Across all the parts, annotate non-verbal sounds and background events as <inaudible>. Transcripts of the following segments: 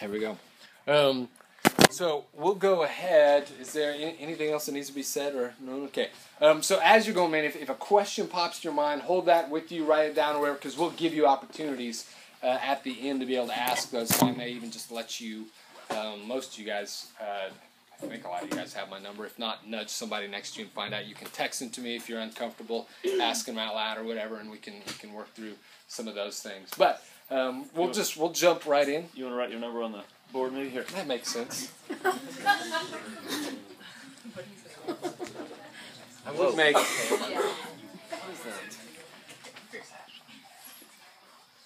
Here we go. Um, so we'll go ahead. Is there any, anything else that needs to be said or no? Okay. Um, so as you're going, man, if, if a question pops to your mind, hold that with you, write it down or whatever, because we'll give you opportunities uh, at the end to be able to ask those. I may even just let you. Um, most of you guys, uh, I think a lot of you guys have my number. If not, nudge somebody next to you and find out. You can text them to me if you're uncomfortable, ask them out loud or whatever, and we can we can work through some of those things. But um, we'll just we'll jump right in. You want to write your number on the board, maybe here. That makes sense. I would make.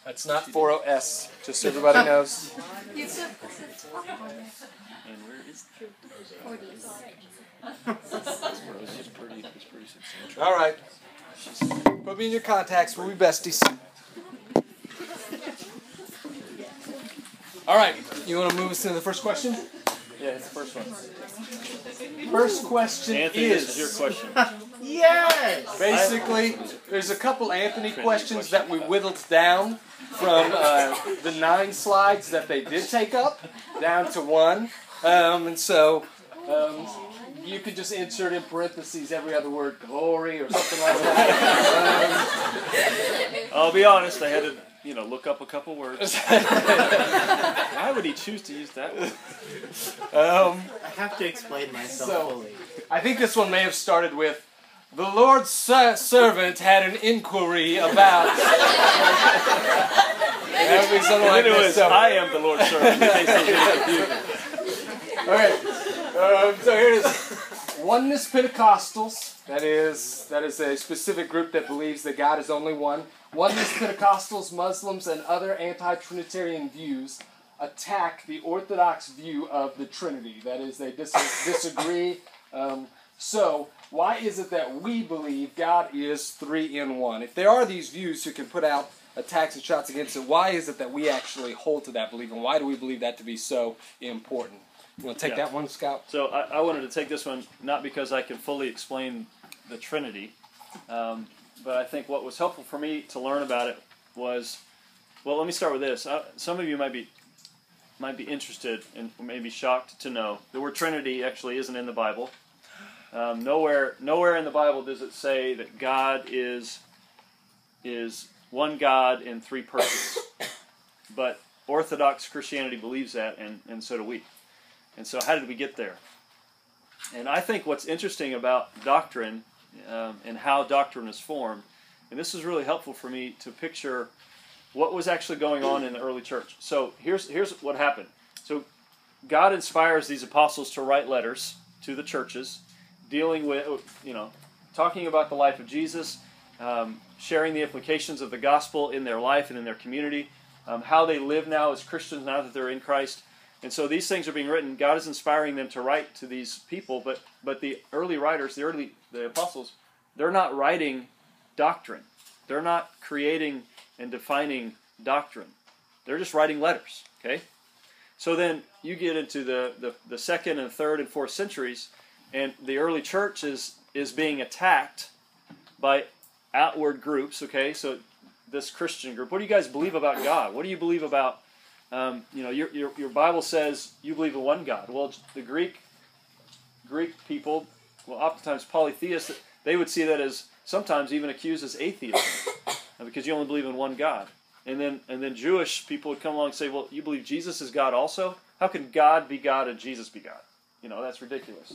That's not 40S, just so everybody knows. And where is It's pretty, it's pretty substantial. All right. Put me in your contacts. We'll be besties. All right. You want to move us to the first question? Yeah, it's the first one. First question Anthony, is. this is your question. <laughs> Yes! Basically, there's a couple Anthony questions that we whittled down from uh, the nine slides that they did take up down to one. Um, and so um, you could just insert in parentheses every other word, glory or something like that. <laughs> I'll be honest, I had to, you know, look up a couple words. <laughs> Why would he choose to use that word? Um, I have to explain myself So- fully. I think this one may have started with the Lord's ser- servant had an inquiry about. <laughs> That would be something like then it this. So- I am the Lord's servant. in case there's any confusion. Okay, um, so here it is. Oneness Pentecostals. That is that is a specific group that believes that God is only one. Oneness Pentecostals, Muslims, and other anti-Trinitarian views attack the Orthodox view of the Trinity. That is, they dis- disagree. Um, so, why is it that we believe God is three in one? If there are these views who can put out attacks and shots against it, why is it that we actually hold to that belief, and why do we believe that to be so important? You want to take Yeah. that one, Scout? So I, I wanted to take this one not because I can fully explain the Trinity, um, but I think what was helpful for me to learn about it was, well, let me start with this. Uh, some of you might be might be interested and maybe shocked to know the word Trinity actually isn't in the Bible. Um, nowhere, nowhere in the Bible does it say that God is is one God in three persons. but Orthodox Christianity believes that, and, and so do we. And so, how did we get there? And I think what's interesting about doctrine um, and how doctrine is formed, and this is really helpful for me to picture what was actually going on in the early church. So here's here's what happened. So God inspires these apostles to write letters to the churches, dealing with you know talking about the life of Jesus, um, sharing the implications of the gospel in their life and in their community, um, how they live now as Christians now that they're in Christ. And so these things are being written. God is inspiring them to write to these people, but but the early writers, the early the apostles, they're not writing doctrine. They're not creating and defining doctrine. They're just writing letters. Okay? So then you get into the, the, the second and third and fourth centuries, and the early church is, is being attacked by outward groups. Okay? So this Christian group. What do you guys believe about God? What do you believe about um, you know, your, your, your Bible says you believe in one God. Well, the Greek Greek people, well, oftentimes polytheists, they would see that as sometimes even accused as atheism, <coughs> because you only believe in one God. And then and then Jewish people would come along and say, well, you believe Jesus is God also? How can God be God and Jesus be God? You know, that's ridiculous.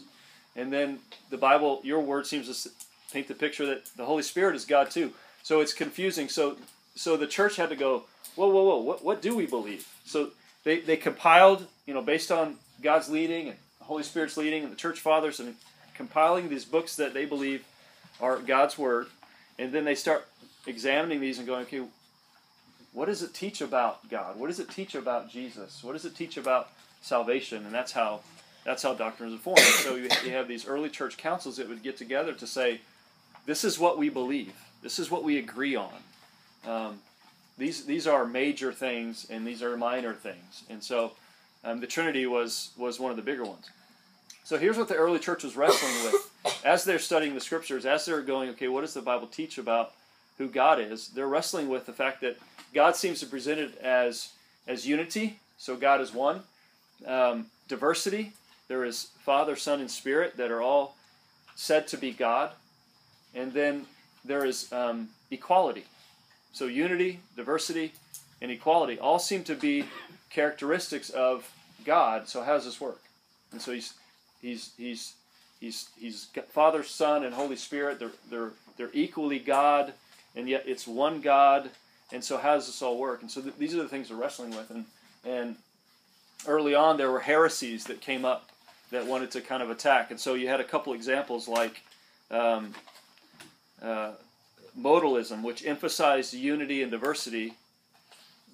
And then the Bible, your word seems to paint the picture that the Holy Spirit is God too. So it's confusing. So so the church had to go, whoa, whoa, whoa, what, what do we believe? So they, they compiled, you know, based on God's leading and the Holy Spirit's leading and the church fathers and compiling these books that they believe are God's word. And then they start examining these and going, okay, what does it teach about God? What does it teach about Jesus? What does it teach about salvation? And that's how that's how doctrines are formed. so you, you have these early church councils that would get together to say, this is what we believe. This is what we agree on. Um, these these are major things and these are minor things. And so um, the Trinity was was one of the bigger ones. So here's what the early church was wrestling with as they're studying the scriptures, as they're going, okay, what does the Bible teach about who God is? They're wrestling with the fact that God seems to present it as as unity. So God is one. Um, diversity. There is Father, Son, and Spirit that are all said to be God. And then there is um, equality. So unity, diversity, and equality all seem to be characteristics of God. So how does this work? And so he's he's he's he's he's Father, Son, and Holy Spirit. They're they're they're equally God, and yet it's one God. And so how does this all work? And so th- these are the things we're wrestling with. And and early on there were heresies that came up that wanted to kind of attack. And so you had a couple examples like um, uh, modalism, which emphasized unity and diversity,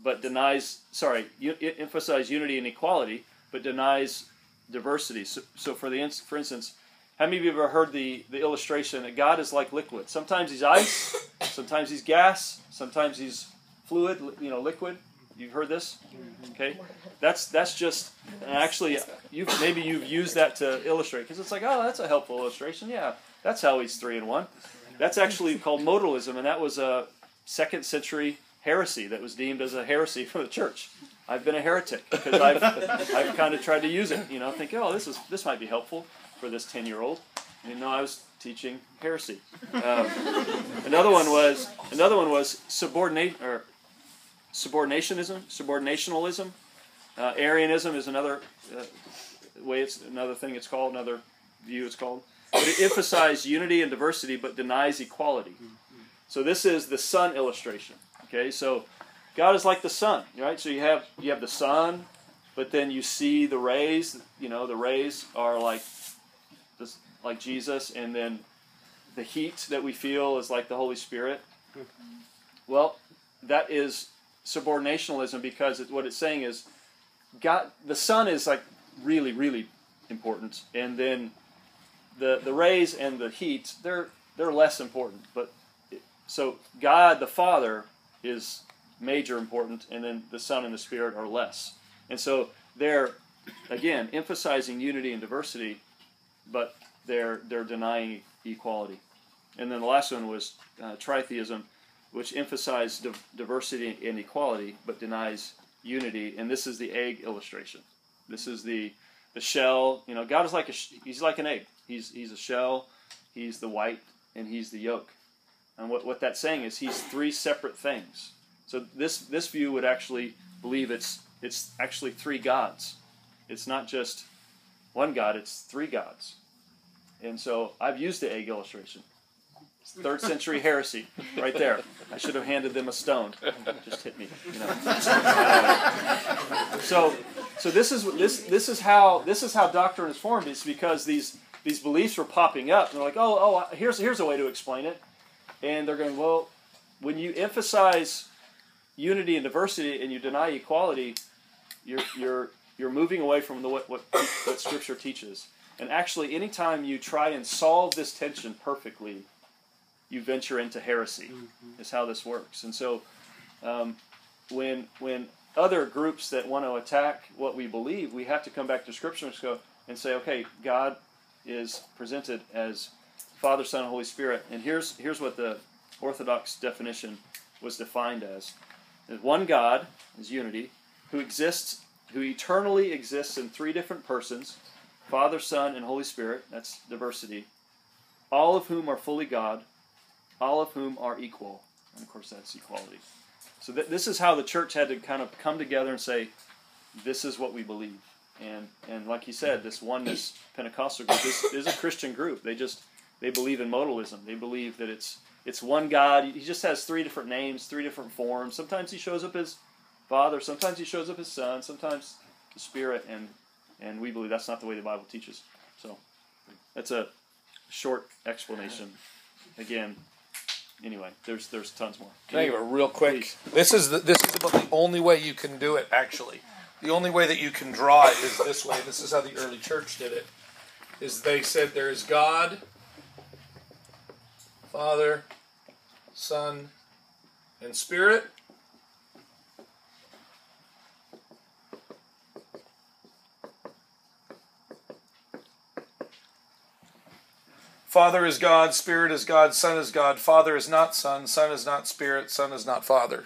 but denies sorry, u- emphasized unity and equality, but denies diversity. So, so for the for instance, how many of you have ever heard the, the illustration that God is like liquid? Sometimes he's ice, <laughs> sometimes he's gas, sometimes he's fluid, you know, liquid. You've heard this, mm-hmm. okay? That's that's just actually you maybe you've used that to illustrate because it's like oh that's a helpful illustration. Yeah, that's how he's three in one. That's actually called modalism, and that was a second century heresy that was deemed as a heresy for the church. I've been a heretic because I've, I've kind of tried to use it, you know, think, oh, this is this might be helpful for this ten year old. And no, I was teaching heresy. Um, another one was another one was subordinate or subordinationism, subordinationalism. Uh, Arianism is another uh, way. It's another thing. It's called another view. It's called. But it emphasizes unity and diversity, but denies equality. So this is the sun illustration. Okay, so God is like the sun, right? So you have you have the sun, but then you see the rays. You know, the rays are like this, like Jesus, and then the heat that we feel is like the Holy Spirit. Well, that is subordinationalism because it, what it's saying is God, the sun is like really, really important, and then the the rays and the heat they're they're less important. But so God the Father is major important, and then the Son and the Spirit are less. And so they're again emphasizing unity and diversity, but they're they're denying equality. And then the last one was uh, tritheism, which emphasized diversity and equality, but denies unity. And this is the egg illustration. This is the the shell. You know, God is like a he's like an egg. He's he's a shell. He's the white, and he's the yolk. And what, what that's saying is he's three separate things. So this this view would actually believe it's it's actually three gods. It's not just one God, it's three gods. And so I've used the egg illustration. Third century <laughs> heresy, right there. I should have handed them a stone. Just hit me, you know. Uh, <laughs> so, so this is this this is how this is how doctrine is formed. It's because these these beliefs were popping up, and they're like, oh, oh, here's here's a way to explain it, and they're going, well, when you emphasize unity and diversity and you deny equality, you're you're you're moving away from the, what, what what Scripture teaches. And actually, anytime you try and solve this tension perfectly, you venture into heresy. Mm-hmm. Is how this works. And so, um, when when other groups that want to attack what we believe, we have to come back to Scripture and go and say, okay, God is presented as Father, Son, and Holy Spirit. And here's here's what the Orthodox definition was defined as: one God is unity, who exists, who eternally exists in three different persons, Father, Son, and Holy Spirit. That's diversity. All of whom are fully God, all of whom are equal. And of course, that's equality. So th- this is how the church had to kind of come together and say, this is what we believe. And and like you said, this oneness <coughs> Pentecostal group is, is a Christian group. They just they believe in modalism. They believe that it's it's one God. He just has three different names, three different forms. Sometimes he shows up as Father, sometimes he shows up as Son, sometimes the Spirit, and and we believe that's not the way the Bible teaches. So that's a short explanation. Again, anyway, there's there's tons more. Can Thank you. Real quick, Please. this is the, this is about the only way you can do it. Actually, the only way that you can draw it is this way. This is how the early church did it. Is they said there is God, Father, Son, and Spirit. Father is God, Spirit is God, Son is God. Father is not Son, Son is not Spirit, Son is not Father.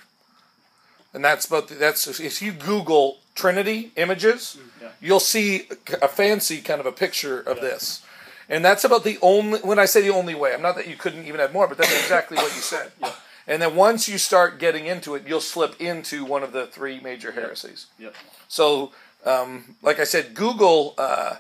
And that's both. That's if you Google Trinity images, Yeah. you'll see a fancy kind of a picture of this. And that's about the only, when I say the only way, I'm not that you couldn't even have more, but that's exactly what you said. And then once you start getting into it, you'll slip into one of the three major heresies. Yep. So, um, like I said, Google, uh,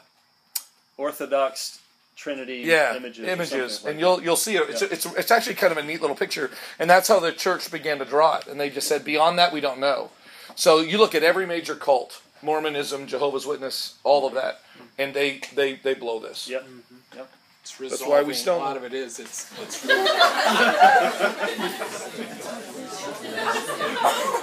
Orthodox Trinity yeah, images. images, like and you'll you'll see it. It's, Yeah. it's it's actually kind of a neat little picture, and that's how the church began to draw it. And they just said, beyond that, we don't know. So you look at every major cult, Mormonism, Jehovah's Witness, all of that, and they they they blow this. that. Yep. Mm-hmm. Yep. It's That's why we resolving. stone A lot of it is. It's it's really <laughs> <laughs>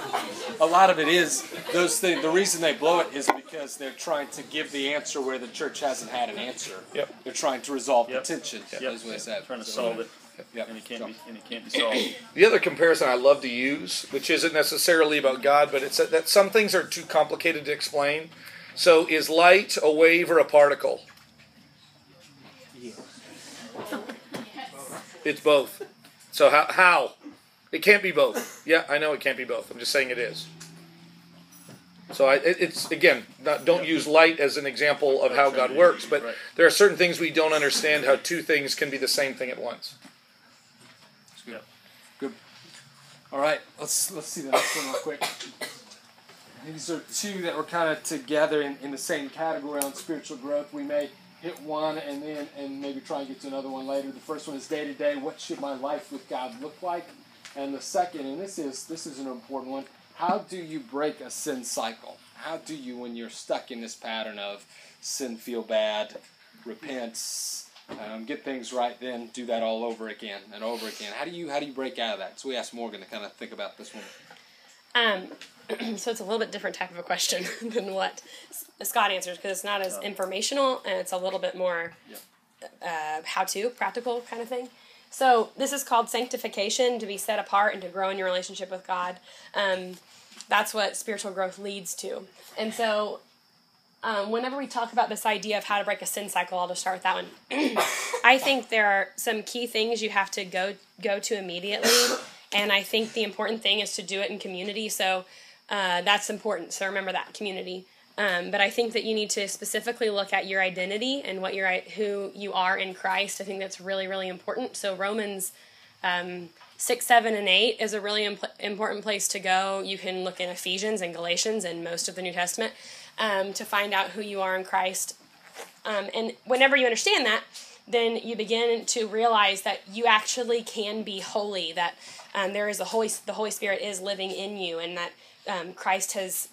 a lot of it is those things. The reason they blow it is because they're trying to give the answer where the church hasn't had an answer. Yep. They're trying to resolve Yep. the tension. Yep. Is what they said. Trying to So- solve it, Yep. and it can't So- be, and it can't be solved. <clears throat> The other comparison I love to use, which isn't necessarily about God, but it's that, that some things are too complicated to explain. So, is light a wave or a particle? It's both. So how? How? It can't be both. Yeah, I know it can't be both. I'm just saying it is. So I, it, it's again, not, don't use light as an example of how God works, but Right. there are certain things we don't understand how two things can be the same thing at once. Yep. Good. All right, let's let's see the next one real quick. These are two that were kind of together in, in the same category on spiritual growth. We may hit one and then and maybe try and get to another one later. The first one is day to day. What should my life with God look like? And the second, and this is this is an important one. How do you break a sin cycle? How do you, when you're stuck in this pattern of sin, feel bad, repent, um, get things right, then do that all over again and over again? How do you how do you break out of that? So we asked Morgan to kind of think about this one. Um, <clears throat> so it's a little bit different type of a question <laughs> than what Scott answers because it's not as informational and it's a little bit more uh, how to, practical kind of thing. So this is called sanctification to be set apart and to grow in your relationship with God. Um, that's what spiritual growth leads to. And so um, whenever we talk about this idea of how to break a sin cycle, I'll just start with that one. <clears throat> I think there are some key things you have to go go to immediately, and I think the important thing is to do it in community. So uh, that's important. So remember that community. Um, but I think that you need to specifically look at your identity and what you're who you are in Christ. I think that's really really important. So Romans um, six, seven, and eight is a really imp- important place to go. You can look in Ephesians and Galatians and most of the New Testament um, to find out who you are in Christ. Um, and whenever you understand that, then you begin to realize that you actually can be holy. That um, there is a holy, the Holy Spirit is living in you, and that um, Christ has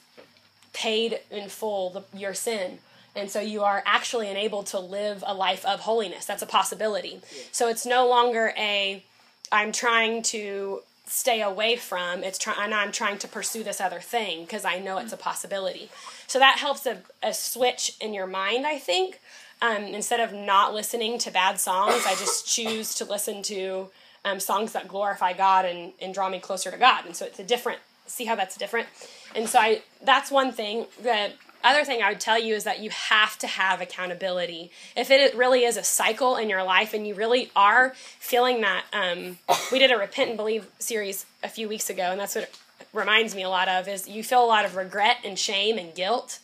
paid in full the, your sin. And so you are actually enabled to live a life of holiness. That's a possibility. So it's no longer a I'm trying to stay away from. It's trying and I'm trying to pursue this other thing because I know it's a possibility. So that helps a, a switch in your mind, I think. Um, instead of not listening to bad songs, I just <laughs> choose to listen to um, songs that glorify God and, and draw me closer to God. And so it's a different. See how that's different. And so I that's one thing. The other thing I would tell you is that you have to have accountability. If it really is a cycle in your life and you really are feeling that, um, we did a repent and believe series a few weeks ago, and that's what it reminds me a lot of is you feel a lot of regret and shame and guilt,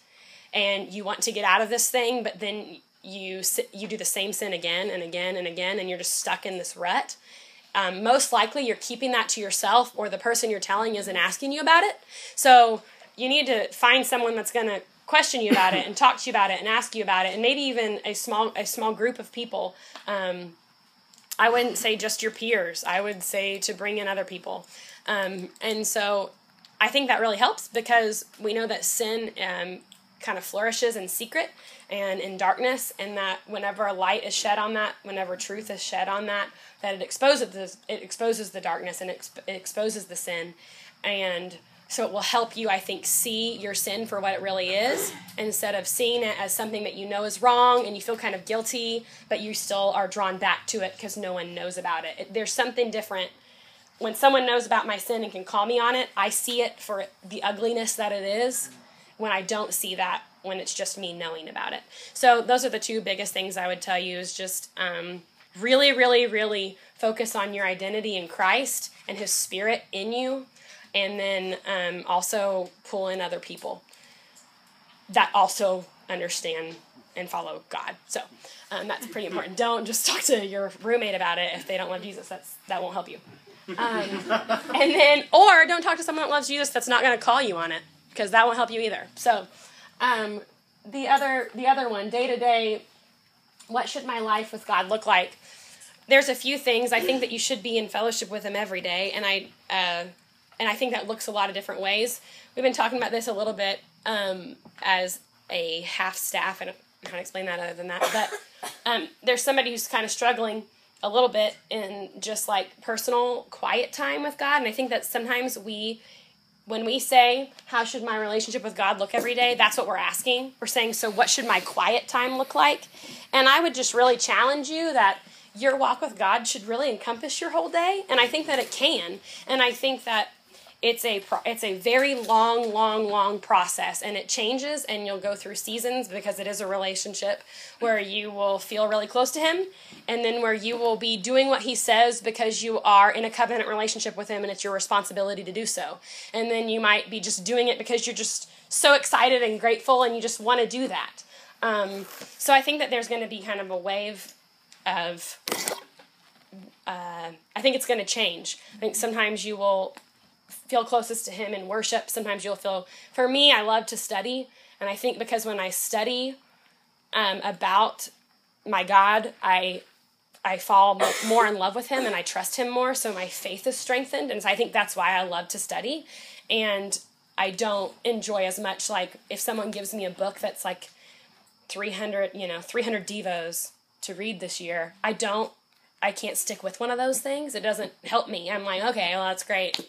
and you want to get out of this thing, but then you you do the same sin again and again and again, and you're just stuck in this rut. Um, most likely, you're keeping that to yourself, or the person you're telling isn't asking you about it. So you need to find someone that's going to question you about it and talk to you about it and ask you about it, and maybe even a small a small group of people. Um, I wouldn't say just your peers. I would say to bring in other people, um, and so I think that really helps because we know that sin um, kind of flourishes in secret and in darkness, and that whenever a light is shed on that, whenever truth is shed on that, that it exposes the, it exposes the darkness and it, exp- it exposes the sin, and so it will help you, I think, see your sin for what it really is instead of seeing it as something that you know is wrong and you feel kind of guilty, but you still are drawn back to it because no one knows about it. it. There's something different when someone knows about my sin and can call me on it, I see it for the ugliness that it is. When I don't see that, when it's just me knowing about it. So those are the two biggest things I would tell you is just um, really, really, really focus on your identity in Christ and His Spirit in you, and then um, also pull in other people. that also understand and follow God. So um, that's pretty important. Don't just talk to your roommate about it if they don't love Jesus. That's that won't help you. Um, and then, or don't talk to someone that loves Jesus that's not going to call you on it because that won't help you either. So, um, the other the other one, day to day, what should my life with God look like? There's a few things I think that you should be in fellowship with Him every day, and I uh, and I think that looks a lot of different ways. We've been talking about this a little bit um, as a half staff. and I to explain that other than that, but um, there's somebody who's kind of struggling a little bit in just like personal quiet time with God. And I think that sometimes we, when we say, How should my relationship with God look every day? That's what we're asking. We're saying, So what should my quiet time look like? And I would just really challenge you that your walk with God should really encompass your whole day. And I think that it can. And I think that it's a pro- it's a very long long long process and it changes and you'll go through seasons because it is a relationship where you will feel really close to him and then where you will be doing what he says because you are in a covenant relationship with him and it's your responsibility to do so and then you might be just doing it because you're just so excited and grateful and you just want to do that um, so i think that there's going to be kind of a wave of uh, I think it's going to change. I think sometimes you will feel closest to him in worship. Sometimes you'll feel, for me, I love to study. And I think because when I study um, about my God, I I fall more in love with him and I trust him more, so my faith is strengthened. And so I think that's why I love to study. And I don't enjoy as much like if someone gives me a book that's like 300, you know, 300 devos to read this year. I don't I can't stick with one of those things. It doesn't help me. I'm like, okay, well that's great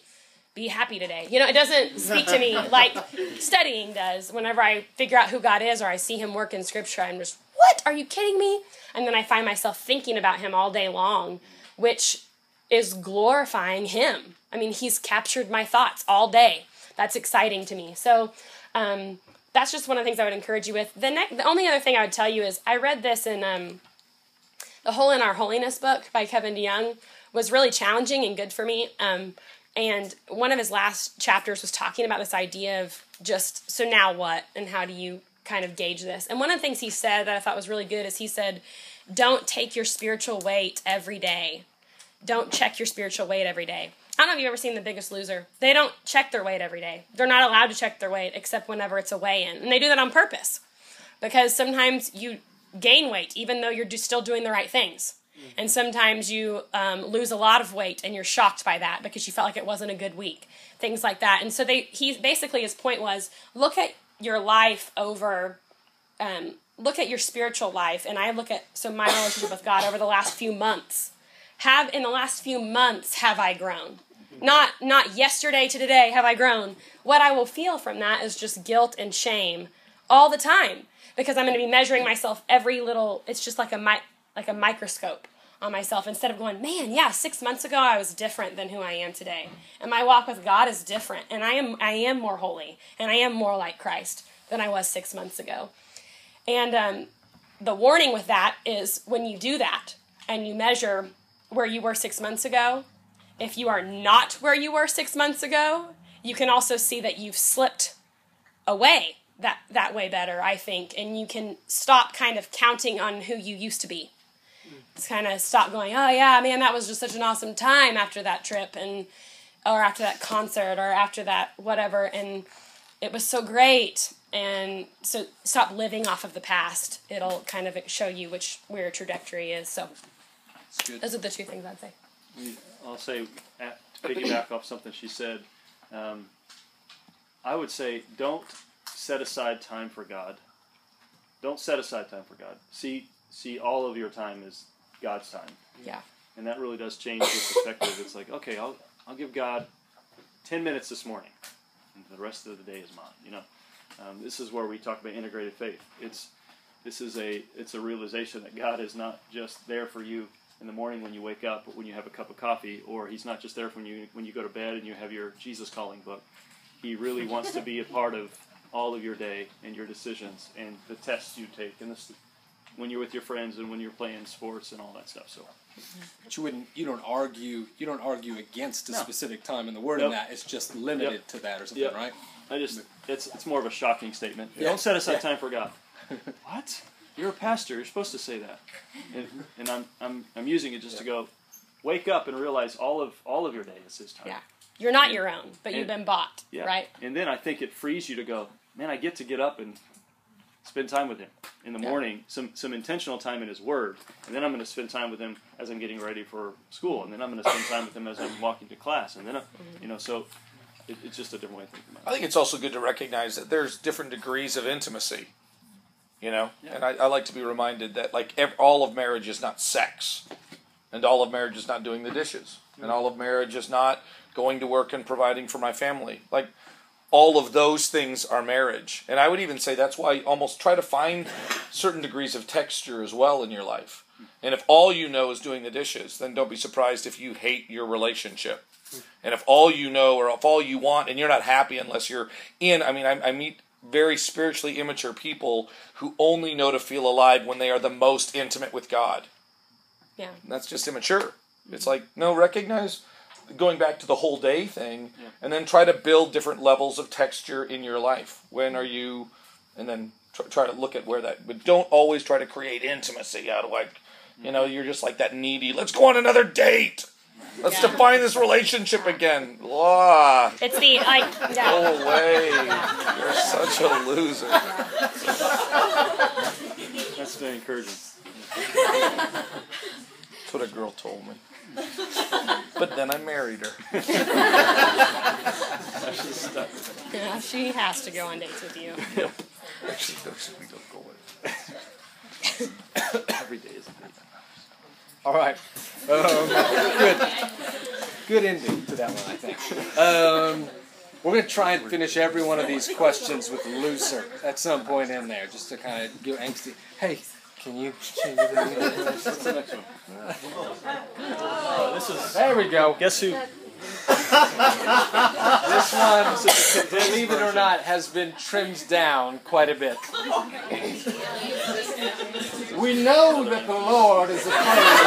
be happy today. You know, it doesn't speak to me <laughs> like studying does. Whenever I figure out who God is or I see Him work in Scripture, I'm just, what? Are you kidding me? And then I find myself thinking about Him all day long, which is glorifying Him. I mean, He's captured my thoughts all day. That's exciting to me. So, um, that's just one of the things I would encourage you with. The next, the only other thing I would tell you is I read this in um, the Hole in Our Holiness book by Kevin DeYoung was really challenging and good for me. Um, and one of his last chapters was talking about this idea of just so now what and how do you kind of gauge this. And one of the things he said that I thought was really good is he said, don't take your spiritual weight every day. Don't check your spiritual weight every day. I don't know if you've ever seen The Biggest Loser. They don't check their weight every day. They're not allowed to check their weight except whenever it's a weigh in. And they do that on purpose because sometimes you gain weight even though you're still doing the right things. And sometimes you um, lose a lot of weight and you're shocked by that because you felt like it wasn't a good week. Things like that. And so they he basically his point was look at your life over um, look at your spiritual life and I look at so my relationship with God over the last few months. Have in the last few months have I grown? Not not yesterday to today have I grown. What I will feel from that is just guilt and shame all the time because I'm going to be measuring myself every little it's just like a like a microscope on myself instead of going, man, yeah, six months ago I was different than who I am today. And my walk with God is different. And I am I am more holy and I am more like Christ than I was six months ago. And um, the warning with that is when you do that and you measure where you were six months ago, if you are not where you were six months ago, you can also see that you've slipped away that that way better, I think, and you can stop kind of counting on who you used to be kind of stop going, oh yeah, man, that was just such an awesome time after that trip and or after that concert or after that whatever and it was so great. And so stop living off of the past. It'll kind of show you which where your trajectory is. So those are the two things i'd say. I'll say at, to piggyback off something she said um, i would say don't set aside time for god. Don't set aside time for god. See see all of your time as God's time. Yeah. And that really does change your perspective. It's like, okay, I'll I'll give God ten minutes this morning, and the rest of the day is mine. You know, um, this is where we talk about integrated faith. It's this is a it's a realization that God is not just there for you in the morning when you wake up, but when you have a cup of coffee, or He's not just there when you when you go to bed and you have your Jesus calling book. He really wants to be a part of all of your day and your decisions and the tests you take and the when you're with your friends and when you're playing sports and all that stuff. So, but you wouldn't, you don't argue, you don't argue against a no. specific time in the word yep. in that. It's just limited yep. to that or something, yep. right? I just it's it's more of a shocking statement. Yeah. Don't set aside Yeah. time for God. <laughs> what? You're a pastor. You're supposed to say that. And, and I'm, I'm I'm using it just to go, wake up and realize all of all of your day is His time. Yeah. You're not And- your own, but you've been bought, Yeah. right? And then I think it frees you to go, man, I get to get up and spend time with him in the Yeah. morning, some some intentional time in his word. And then I'm going to spend time with him as I'm getting ready for school. And then I'm going to spend time with him as I'm walking to class. And then, I, you know, so it, it's just a different way of thinking I about it. think it's also good to recognize that there's different degrees of intimacy. You know, Yeah. and I, I like to be reminded that like ev- all of marriage is not sex, and all of marriage is not doing the dishes, and mm-hmm. all of marriage is not going to work and providing for my family. Like all of those things are marriage, and I would even say that's why almost try to find certain degrees of texture as well in your life. And if all you know is doing the dishes, then don't be surprised if you hate your relationship. And if all you know or if all you want and you're not happy unless you're in, I mean, I, I meet very spiritually immature people who only know to feel alive when they are the most intimate with God. Yeah. And that's just immature. It's like, no, recognize going back to the whole day thing Yeah. and then try to build different levels of texture in your life. When are you, and then try, try to look at where that, but don't always try to create intimacy out of like, you know, you're just like that needy, let's go on another date. Let's Yeah. define this relationship again. Blah. It's the like yeah. Go away. You're such a loser. That's very encouraging. That's what a girl told me. But then I married her. She's stuck. yeah, she has to go on dates with you. Actually, no, we don't go with. Every day is a day. All right. Um, good. Good ending to that one, I think. Um, we're going to try and finish every one of these questions with loser at some point in there, just to kind of give angsty. Hey, can you? Can you <laughs> What's the next one? Oh, this is. there we go. Guess who? This one, believe it or not, has been trimmed down quite a bit. We know that the Lord is opposed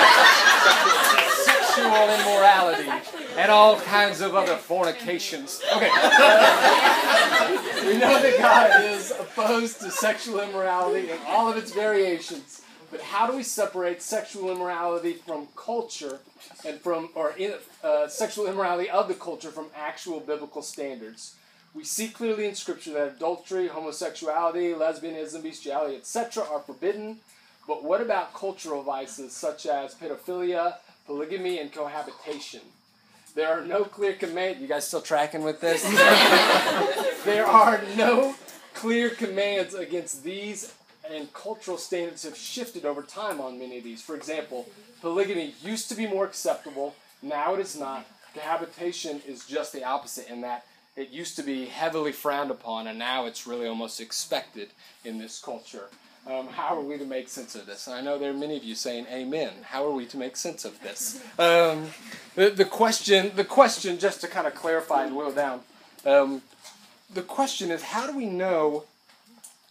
to sexual immorality and all kinds of other fornications. Okay. <laughs> we know that God is opposed to sexual immorality in all of its variations. But how do we separate sexual immorality from culture and from, or in, uh, sexual immorality of the culture from actual biblical standards? We see clearly in Scripture that adultery, homosexuality, lesbianism, bestiality, etc., are forbidden. But what about cultural vices such as pedophilia, polygamy, and cohabitation? There are no clear commands. You guys still tracking with this? <laughs> there are no clear commands against these, and cultural standards have shifted over time on many of these. For example, polygamy used to be more acceptable, now it is not. Cohabitation is just the opposite in that it used to be heavily frowned upon, and now it's really almost expected in this culture. Um, how are we to make sense of this? And I know there are many of you saying "Amen." How are we to make sense of this? <laughs> Um, the, the question, the question, just to kind of clarify and boil down, um, the question is: How do we know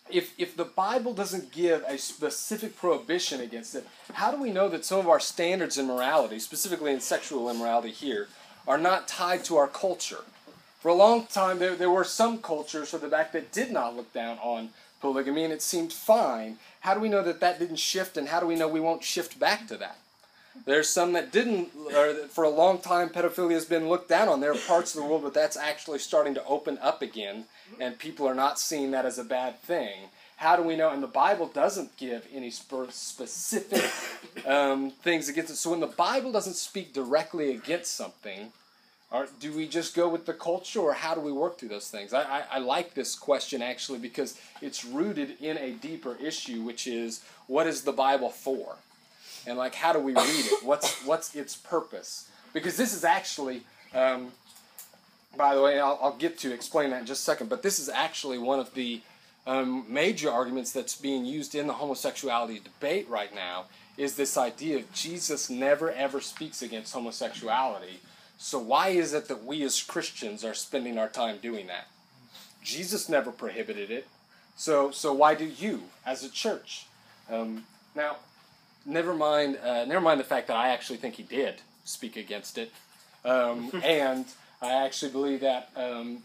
if if the Bible doesn't give a specific prohibition against it? How do we know that some of our standards in morality, specifically in sexual immorality here, are not tied to our culture? For a long time, there, there were some cultures from the back that did not look down on polygamy, and it seemed fine. How do we know that that didn't shift, and how do we know we won't shift back to that? There's some that didn't, for a long time, pedophilia has been looked down on. There are parts of the world where that's actually starting to open up again, and people are not seeing that as a bad thing. How do we know? And the Bible doesn't give any sp- specific um, things against it. So when the Bible doesn't speak directly against something, or do we just go with the culture, or how do we work through those things? I, I, I like this question actually because it's rooted in a deeper issue, which is what is the Bible for, and like how do we read it? What's what's its purpose? Because this is actually, um, by the way, I'll, I'll get to explain that in just a second. But this is actually one of the um, major arguments that's being used in the homosexuality debate right now. Is this idea of Jesus never ever speaks against homosexuality? So why is it that we as Christians are spending our time doing that? Jesus never prohibited it. So so why do you as a church? Um, now, never mind. Uh, never mind the fact that I actually think he did speak against it, um, <laughs> and I actually believe that um,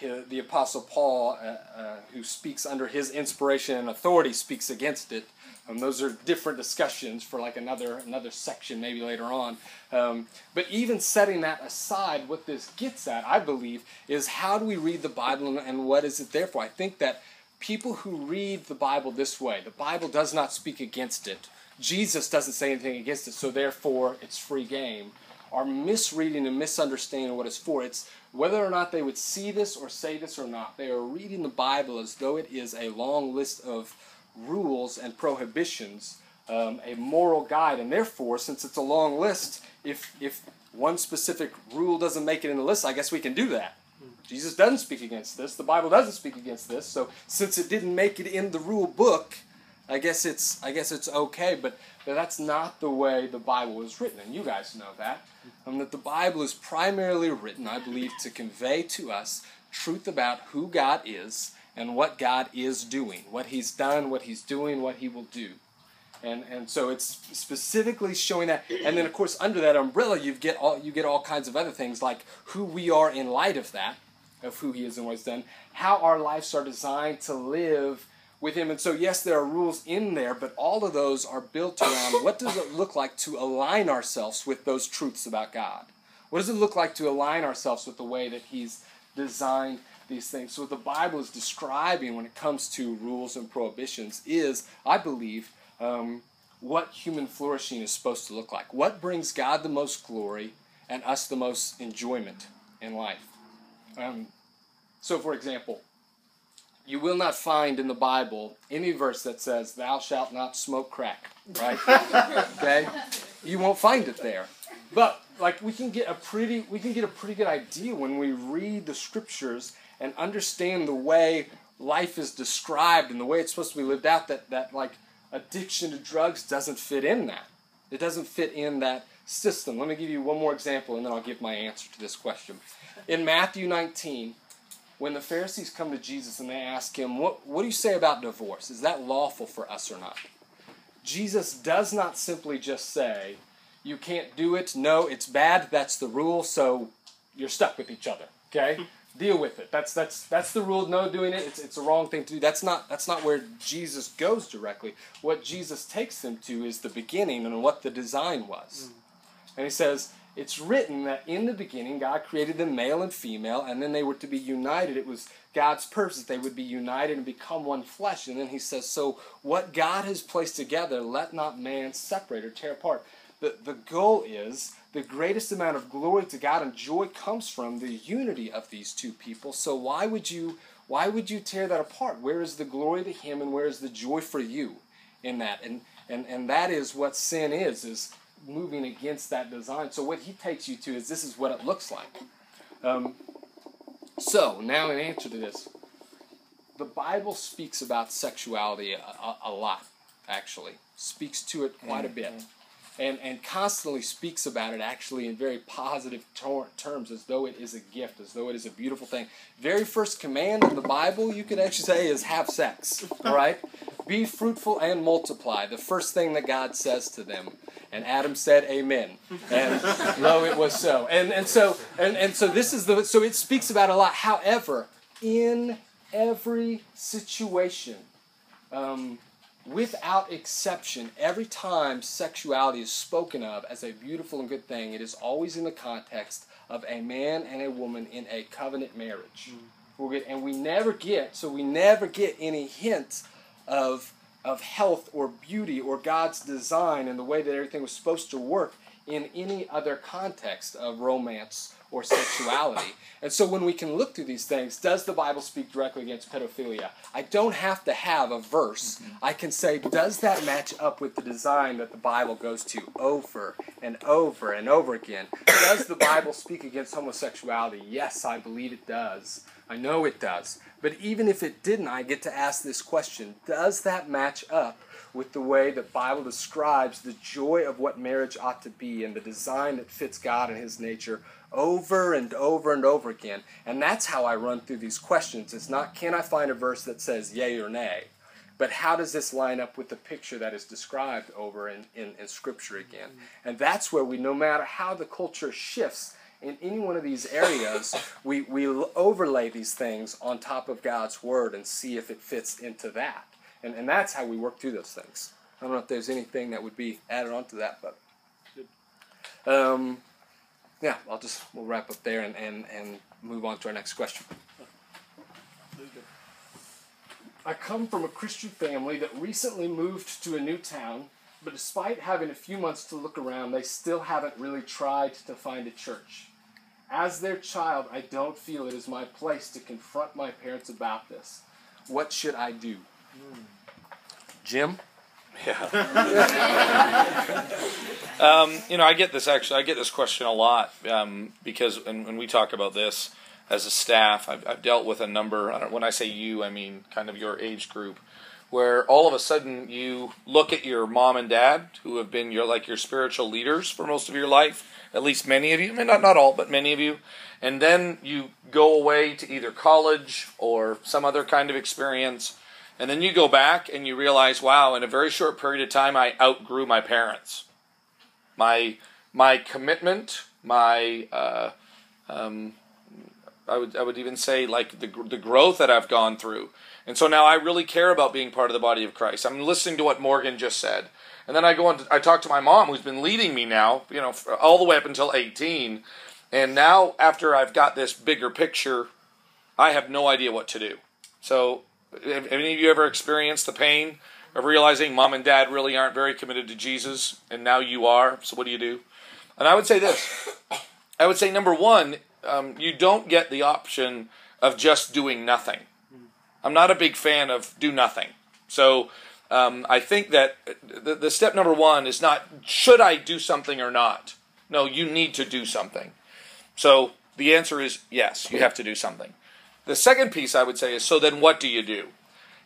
the Apostle Paul, uh, uh, who speaks under his inspiration and authority, speaks against it. Um, those are different discussions for like another another section maybe later on. Um, but even setting that aside, what this gets at, I believe, is how do we read the Bible and, and what is it there for? I think that people who read the Bible this way, the Bible does not speak against it. Jesus doesn't say anything against it, so therefore it's free game. Are misreading and misunderstanding what it's for. It's whether or not they would see this or say this or not, they are reading the Bible as though it is a long list of rules and prohibitions, um, a moral guide, and therefore, since it's a long list, if if one specific rule doesn't make it in the list, I guess we can do that. Jesus doesn't speak against this. The Bible doesn't speak against this. So since it didn't make it in the rule book, I guess it's I guess it's okay. But but that's not the way the Bible was written, and you guys know that. Um, that the Bible is primarily written, I believe, to convey to us truth about who God is and what God is doing, what He's done, what He's doing, what He will do. And, and so it's specifically showing that, and then of course under that umbrella you get all you get all kinds of other things like who we are in light of that, of who He is and what He's done, how our lives are designed to live with him. And so, yes, there are rules in there, but all of those are built around what does it look like to align ourselves with those truths about God? What does it look like to align ourselves with the way that He's designed these things? So, what the Bible is describing when it comes to rules and prohibitions is, I believe, um, what human flourishing is supposed to look like. What brings God the most glory and us the most enjoyment in life? Um, so, for example, you will not find in the Bible any verse that says, Thou shalt not smoke crack, right? <laughs> okay? You won't find it there. But like we can get a pretty we can get a pretty good idea when we read the scriptures and understand the way life is described and the way it's supposed to be lived out that, that like addiction to drugs doesn't fit in that. It doesn't fit in that system. Let me give you one more example and then I'll give my answer to this question. In Matthew 19, when the Pharisees come to Jesus and they ask him, what, what do you say about divorce? Is that lawful for us or not? Jesus does not simply just say, you can't do it. No, it's bad. That's the rule. So you're stuck with each other. Okay? Deal with it. That's that's that's the rule. No doing it. It's it's a wrong thing to do. That's not that's not where Jesus goes directly. What Jesus takes them to is the beginning and what the design was. Mm. And he says, it's written that in the beginning God created them male and female, and then they were to be united. It was God's purpose that they would be united and become one flesh. And then he says, So what God has placed together, let not man separate or tear apart. The, the goal is the greatest amount of glory to God and joy comes from the unity of these two people. So why would you why would you tear that apart? Where is the glory to him and where is the joy for you in that? And and, and that is what sin is, is moving against that design. So what he takes you to is this is what it looks like. Um, so now in answer to this, the Bible speaks about sexuality a, a, a lot. Actually, speaks to it quite a bit, and and constantly speaks about it actually in very positive tor- terms, as though it is a gift, as though it is a beautiful thing. Very first command in the Bible, you could actually say, is have sex. <laughs> All right, be fruitful and multiply. The first thing that God says to them. And Adam said, Amen. And <laughs> lo, it was so. And and so and, and so this is the so it speaks about a lot. However, in every situation, um, without exception, every time sexuality is spoken of as a beautiful and good thing, it is always in the context of a man and a woman in a covenant marriage. Mm. And we never get, so we never get any hint of of health or beauty or God's design and the way that everything was supposed to work in any other context of romance or sexuality. And so when we can look through these things, does the Bible speak directly against pedophilia? I don't have to have a verse. Mm-hmm. I can say, does that match up with the design that the Bible goes to over and over and over again? Does the Bible speak against homosexuality? Yes, I believe it does. I know it does. But even if it didn't, I get to ask this question Does that match up with the way the Bible describes the joy of what marriage ought to be and the design that fits God and His nature over and over and over again? And that's how I run through these questions. It's not, can I find a verse that says yay or nay? But how does this line up with the picture that is described over in, in, in Scripture again? And that's where we, no matter how the culture shifts, in any one of these areas, <laughs> we, we overlay these things on top of God's Word and see if it fits into that. And, and that's how we work through those things. I don't know if there's anything that would be added on to that, but. Um, yeah, I'll just we'll wrap up there and, and, and move on to our next question. I come from a Christian family that recently moved to a new town, but despite having a few months to look around, they still haven't really tried to find a church. As their child, I don't feel it is my place to confront my parents about this. What should I do? Jim? <laughs> Yeah. <laughs> um, you know, I get this actually. I get this question a lot um, because, and when we talk about this as a staff, I've, I've dealt with a number. I when I say you, I mean kind of your age group, where all of a sudden you look at your mom and dad, who have been your like your spiritual leaders for most of your life, at least many of you, I mean, not not all, but many of you, and then you go away to either college or some other kind of experience and then you go back and you realize, wow, in a very short period of time, I outgrew my parents. My my commitment, my uh, um, I would I would even say like the the growth that I've gone through, and so now I really care about being part of the body of Christ. I'm listening to what Morgan just said, and then I go and I talk to my mom, who's been leading me now, you know, all the way up until 18, and now after I've got this bigger picture, I have no idea what to do. So have any of you ever experienced the pain of realizing mom and dad really aren't very committed to Jesus, and now you are? So what do you do? And I would say this. I would say number one, um, you don't get the option of just doing nothing. I'm not a big fan of do nothing. So um, I think that the, the step number one is not should I do something or not. No, you need to do something. So the answer is yes, you have to do something. The second piece I would say is so then what do you do?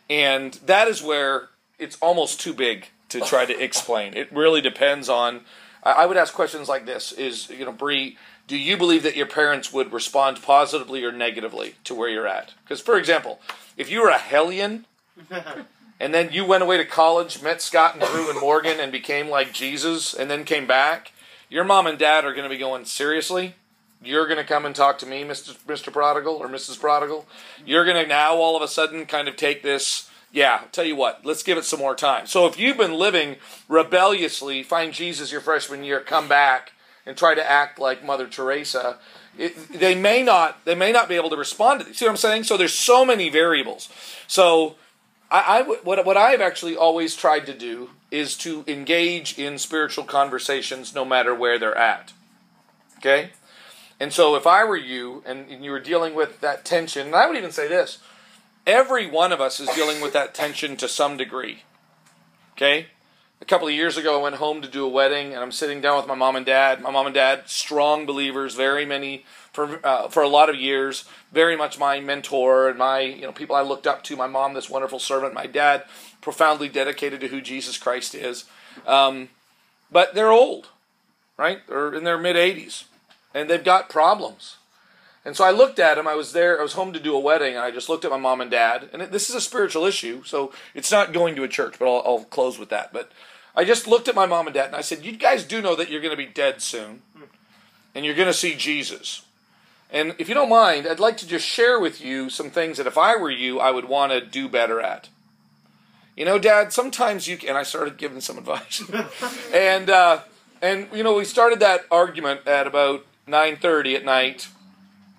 And that is where it's almost too big to try to explain. It really depends on. I would ask questions like this: Is you know, Bree, do you believe that your parents would respond positively or negatively to where you're at? Because, for example, if you were a hellion, <laughs> and then you went away to college, met Scott and Drew and Morgan, and became like Jesus, and then came back, your mom and dad are going to be going seriously you're going to come and talk to me, Mr. Mr. Prodigal or Mrs. Prodigal. You're going to now all of a sudden kind of take this. Yeah, tell you what, let's give it some more time. So if you've been living rebelliously, find Jesus your freshman year, come back and try to act like Mother Teresa. It, they may not they may not be able to respond to this. See what I'm saying? So there's so many variables. So I, I what what I've actually always tried to do is to engage in spiritual conversations no matter where they're at. Okay? And so if I were you and, and you were dealing with that tension, and I would even say this every one of us is dealing with that tension to some degree. Okay? A couple of years ago, I went home to do a wedding, and I'm sitting down with my mom and dad. My mom and dad, strong believers, very many for uh, for a lot of years, very much my mentor and my you know people I looked up to. My mom, this wonderful servant. My dad, profoundly dedicated to who Jesus Christ is. Um, but they're old, right? They're in their mid 80s and they've got problems. And so I looked at him. I was there. I was home to do a wedding, and I just looked at my mom and dad. And it, this is a spiritual issue, so it's not going to a church. But I'll, I'll, close with that. But I just looked at my mom and dad, and I said, "You guys do know that you're going to be dead soon, and you're going to see Jesus. And if you don't mind, I'd like to just share with you some things that if I were you, I would want to do better at. You know, Dad, sometimes you." And I started giving some advice, <laughs> and uh, and you know, we started that argument at about 9.30 at night.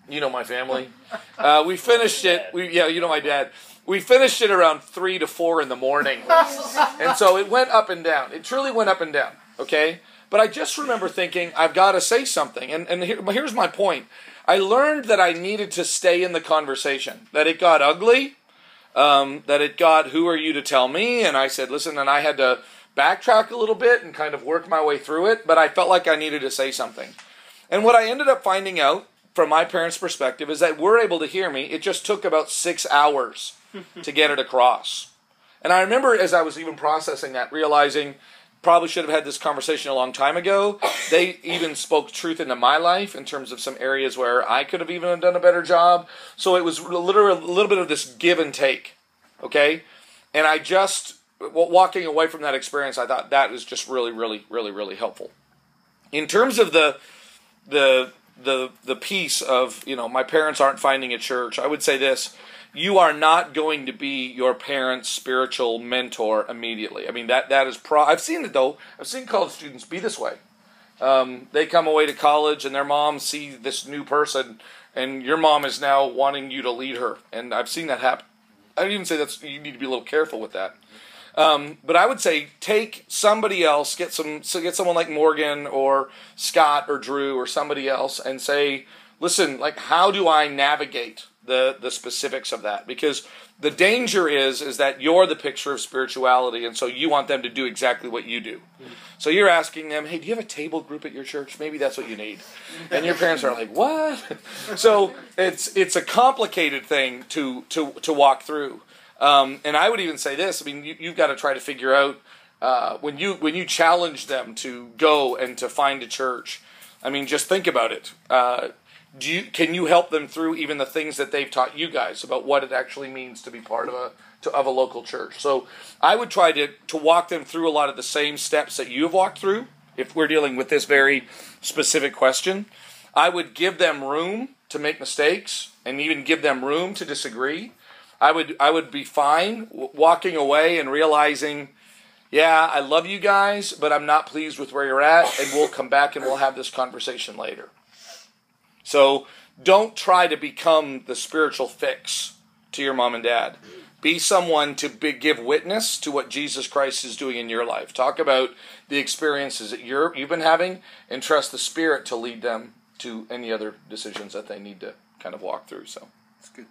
You know my family. <laughs> Uh, we finished it. We yeah, you know my dad. We finished it around three to four in the morning, <laughs> and so it went up and down. It truly went up and down. Okay, but I just remember thinking I've got to say something, and and here, here's my point. I learned that I needed to stay in the conversation. That it got ugly. Um, that it got who are you to tell me? And I said, listen, and I had to backtrack a little bit and kind of work my way through it. But I felt like I needed to say something. And what I ended up finding out from my parents' perspective is that we're able to hear me. It just took about six hours <laughs> to get it across. And I remember as I was even processing that, realizing probably should have had this conversation a long time ago. They even spoke truth into my life in terms of some areas where I could have even done a better job. So it was literally a little bit of this give and take. Okay? And I just, walking away from that experience, I thought that was just really, really, really, really helpful. In terms of the the the the piece of you know my parents aren't finding a church, I would say this: you are not going to be your parents' spiritual mentor immediately. I mean that that is pro. I've seen it though. I've seen college students be this way. Um, they come away to college and their mom see this new person, and your mom is now wanting you to lead her. And I've seen that happen. I would even say that's you need to be a little careful with that. Um, but I would say take somebody else, get some, so get someone like Morgan or Scott or Drew or somebody else, and say, listen, like how do I navigate the the specifics of that? Because the danger is is that you're the picture of spirituality, and so you want them to do exactly what you do. So you're asking them, hey, do you have a table group at your church? Maybe that's what you need. And your parents are like, what? <laughs> so it's it's a complicated thing to to to walk through. Um, and I would even say this: I mean, you, you've got to try to figure out uh, when you when you challenge them to go and to find a church. I mean, just think about it. Uh, do you can you help them through even the things that they've taught you guys about what it actually means to be part of a to, of a local church? So I would try to to walk them through a lot of the same steps that you have walked through. If we're dealing with this very specific question, I would give them room to make mistakes and even give them room to disagree. I would I would be fine walking away and realizing, yeah, I love you guys, but I'm not pleased with where you're at, and we'll come back and we'll have this conversation later. So don't try to become the spiritual fix to your mom and dad. Be someone to be, give witness to what Jesus Christ is doing in your life. Talk about the experiences that you're, you've been having, and trust the Spirit to lead them to any other decisions that they need to kind of walk through. So it's good.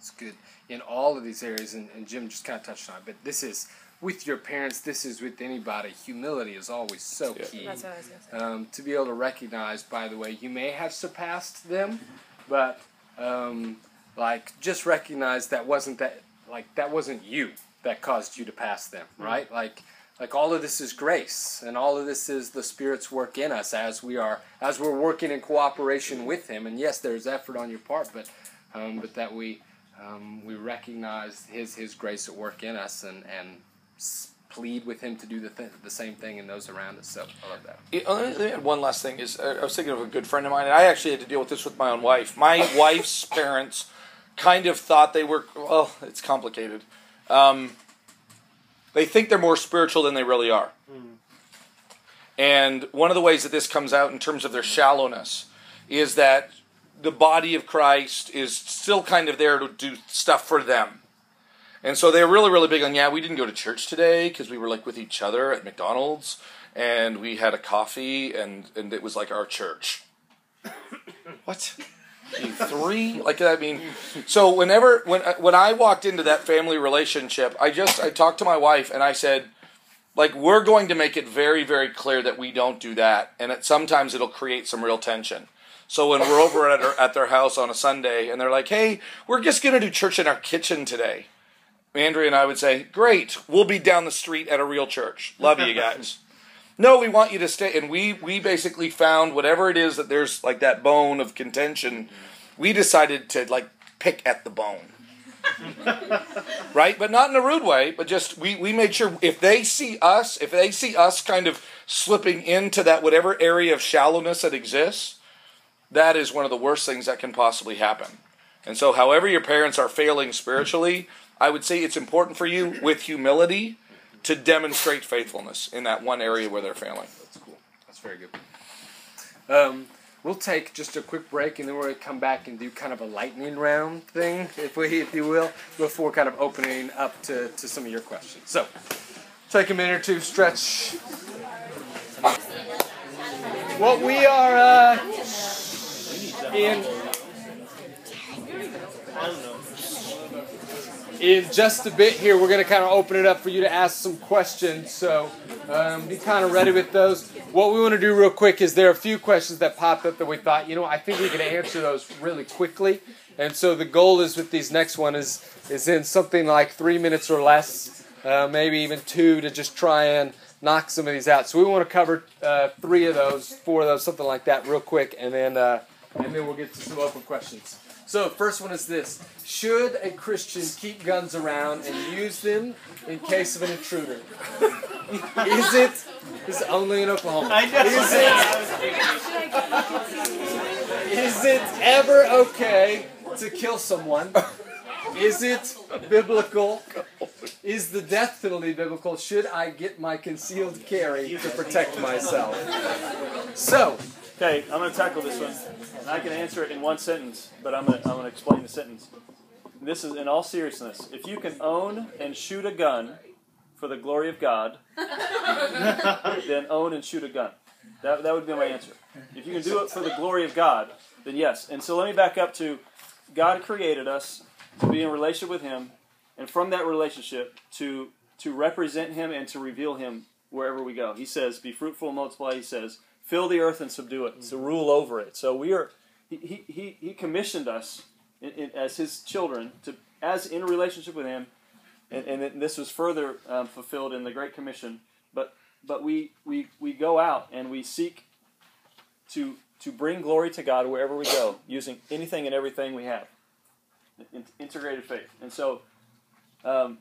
Yeah, it's good in all of these areas, and, and Jim just kind of touched on it. But this is with your parents, this is with anybody. Humility is always so Yeah. key. That's what I was gonna say. Um, to be able to recognize, by the way, you may have surpassed them, but um, like just recognize that wasn't that like that wasn't you that caused you to pass them, right? Like like all of this is grace, and all of this is the Spirit's work in us as we are as we're working in cooperation with Him. And yes, there's effort on your part, but um, but that we um, we recognize His His grace at work in us, and and plead with Him to do the th- the same thing in those around us. So I love that. Yeah, uh, let me add one last thing is uh, I was thinking of a good friend of mine, and I actually had to deal with this with my own wife. My <laughs> wife's parents kind of thought they were well. It's complicated. Um, they think they're more spiritual than they really are. And one of the ways that this comes out in terms of their shallowness is that the body of Christ is still kind of there to do stuff for them. And so they're really, really big on, yeah, we didn't go to church today because we were like with each other at McDonald's and we had a coffee and, and it was like our church. <coughs> what? You three? Like, I mean, so whenever, when, uh, when I walked into that family relationship, I just, I talked to my wife and I said, like, we're going to make it very, very clear that we don't do that. And it, sometimes it'll create some real tension. So when we're over at, our, at their house on a Sunday and they're like, hey, we're just going to do church in our kitchen today. Andrea and I would say, Great, we'll be down the street at a real church. Love you guys. <laughs> no, we want you to stay. And we, we basically found whatever it is that there's like that bone of contention, we decided to like pick at the bone. <laughs> right? But not in a rude way, but just we, we made sure if they see us, if they see us kind of slipping into that whatever area of shallowness that exists, that is one of the worst things that can possibly happen. And so, however, your parents are failing spiritually, I would say it's important for you with humility to demonstrate faithfulness in that one area where they're failing. That's cool. That's very good. Um, we'll take just a quick break, and then we're gonna come back and do kind of a lightning round thing, if we, if you will, before kind of opening up to, to some of your questions. So, take a minute or two, stretch. What we are uh, in in just a bit here, we're going to kind of open it up for you to ask some questions. So um, be kind of ready with those. What we want to do real quick is there are a few questions that popped up that we thought, you know, I think we can answer those really quickly. And so the goal is with these next one is is in something like three minutes or less, uh, maybe even two, to just try and knock some of these out. So we want to cover uh, three of those, four of those, something like that, real quick, and then uh, and then we'll get to some open questions. So first one is this: Should a Christian keep guns around and use them in case of an intruder? <laughs> is it? Is it only in Oklahoma? I know. Is it? Is it ever okay to kill someone? Is it biblical? Is the death penalty biblical? Should I get my concealed carry to protect myself? So, Okay, I'm going to tackle this one. And I can answer it in one sentence, but I'm going to, I'm going to explain the sentence. This is in all seriousness. If you can own and shoot a gun for the glory of God, <laughs> then own and shoot a gun. That, that would be my answer. If you can do it for the glory of God, then yes. And so let me back up to God created us to be in relationship with Him, and from that relationship to to represent Him and to reveal Him wherever we go. He says, "Be fruitful and multiply." He says, "Fill the earth and subdue it," to rule over it. So we are. He he he commissioned us in, in, as His children to as in a relationship with Him, and, and this was further um, fulfilled in the Great Commission. But but we we we go out and we seek to to bring glory to God wherever we go, using anything and everything we have. Integrated faith. And so, um,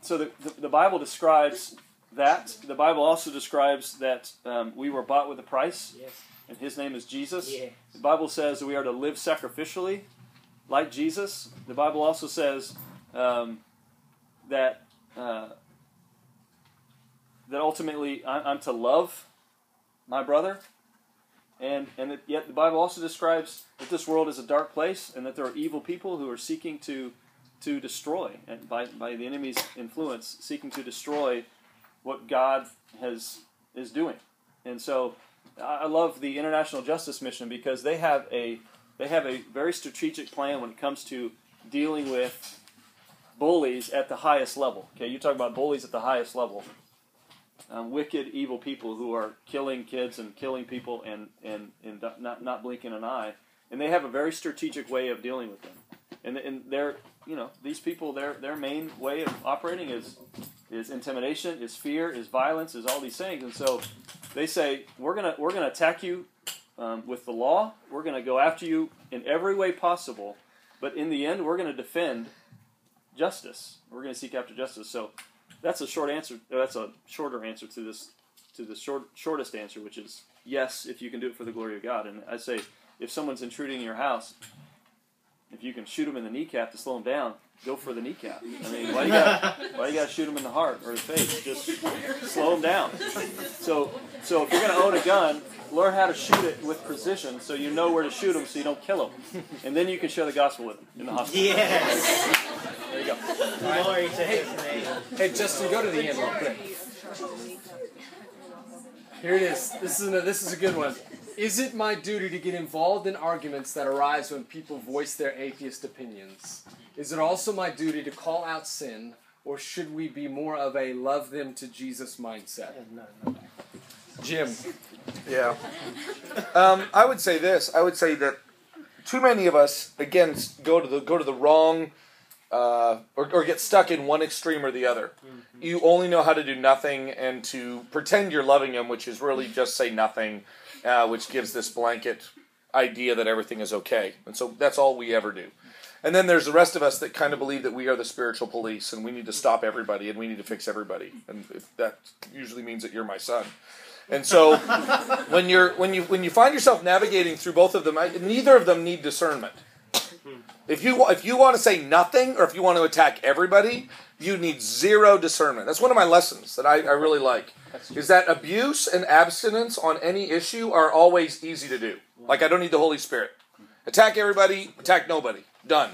so the, the, the, Bible describes that. The Bible also describes that um, we were bought with a price, yes. and His name is Jesus. Yes. The Bible says we are to live sacrificially, like Jesus. The Bible also says um, that uh, that ultimately I'm to love my brother and, and yet the Bible also describes that this world is a dark place and that there are evil people who are seeking to, to destroy, and by, by the enemy's influence, seeking to destroy what God has, is doing. And so I love the International Justice Mission because they have a, they have a very strategic plan when it comes to dealing with bullies at the highest level. Okay, you talk about bullies at the highest level um, wicked, evil people who are killing kids and killing people and, and, and not, not blinking an eye. And they have a very strategic way of dealing with them. And, and they're, you know, these people, their, their main way of operating is, is intimidation, is fear, is violence, is all these things. And so they say, we're to we're gonna attack you um, with the law. We're to go after you in every way possible. But in the end, we're to defend justice. We're to seek after justice. So that's a short answer. That's a shorter answer to this to the short shortest answer, which is yes, if you can do it for the glory of God. And I say, if someone's intruding in your house, if you can shoot him in the kneecap to slow him down, go for the kneecap. I mean, why you got <laughs> why you got to shoot him in the heart or the face? Just slow him down. So so if you're going to own a gun, learn how to shoot it with precision, so you know where to shoot them, so you don't kill them, and then you can share the gospel with them in the hospital. Yes. There you go. Glory to His name. Hey, Justin, go to the end real quick. Here it is. This is a, this is a good one. Is it my duty to get involved in arguments that arise when people voice their atheist opinions? Is it also my duty to call out sin, or should we be more of a love them to Jesus mindset? Jim. Yeah. Um, I would say this. I would say that too many of us, again, go to the go to the wrong uh, or, or, get stuck in one extreme or the other. Mm-hmm. You only know how to do nothing and to pretend you're loving him, which is really just say nothing, uh, which gives this blanket idea that everything is okay. And so that's all we ever do. And then there's the rest of us that kind of believe that we are the spiritual police and we need to stop everybody and we need to fix everybody. And that usually means that you're my son. And so <laughs> when you're when you when you find yourself navigating through both of them, neither of them need discernment. If you if you want to say nothing or if you want to attack everybody, you need zero discernment. That's one of my lessons that I, I really like. Is that abuse and abstinence on any issue are always easy to do. Like I don't need the Holy Spirit. Attack everybody, attack nobody. Done.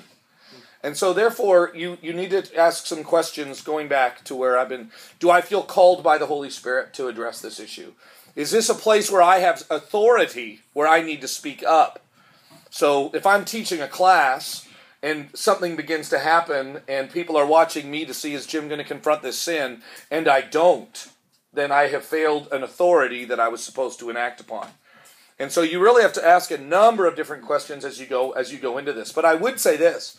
And so therefore you, you need to ask some questions going back to where I've been do I feel called by the Holy Spirit to address this issue? Is this a place where I have authority where I need to speak up? So if I'm teaching a class and something begins to happen and people are watching me to see is Jim going to confront this sin and I don't, then I have failed an authority that I was supposed to enact upon. And so you really have to ask a number of different questions as you go as you go into this. But I would say this: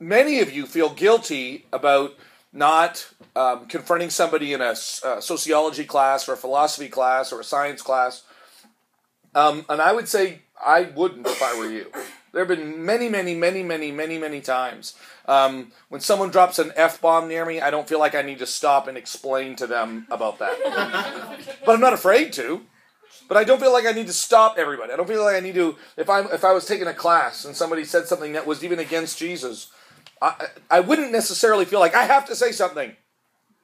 many of you feel guilty about not um, confronting somebody in a, a, sociology class or a philosophy class or a science class. Um, and I would say I wouldn't if I were you. There have been many, many, many, many, many, many times um, when someone drops an f bomb near me. I don't feel like I need to stop and explain to them about that, but I'm not afraid to. But I don't feel like I need to stop everybody. I don't feel like I need to. If I'm if I was taking a class and somebody said something that was even against Jesus, I I wouldn't necessarily feel like I have to say something.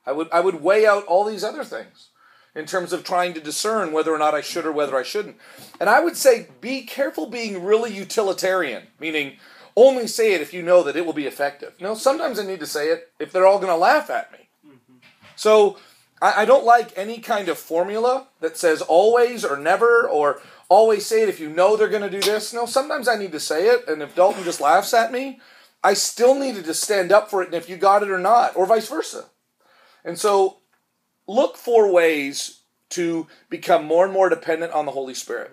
I would I would weigh out all these other things in terms of trying to discern whether or not I should or whether I shouldn't. And I would say be careful being really utilitarian, meaning only say it if you know that it will be effective. No, sometimes I need to say it if they're all going to laugh at me. Mm-hmm. So I, I don't like any kind of formula that says always or never or always say it if you know they're going to do this. No, sometimes I need to say it, and if Dalton just laughs at me, I still needed to stand up for it, and if you got it or not, or vice versa. And so look for ways to become more and more dependent on the Holy Spirit,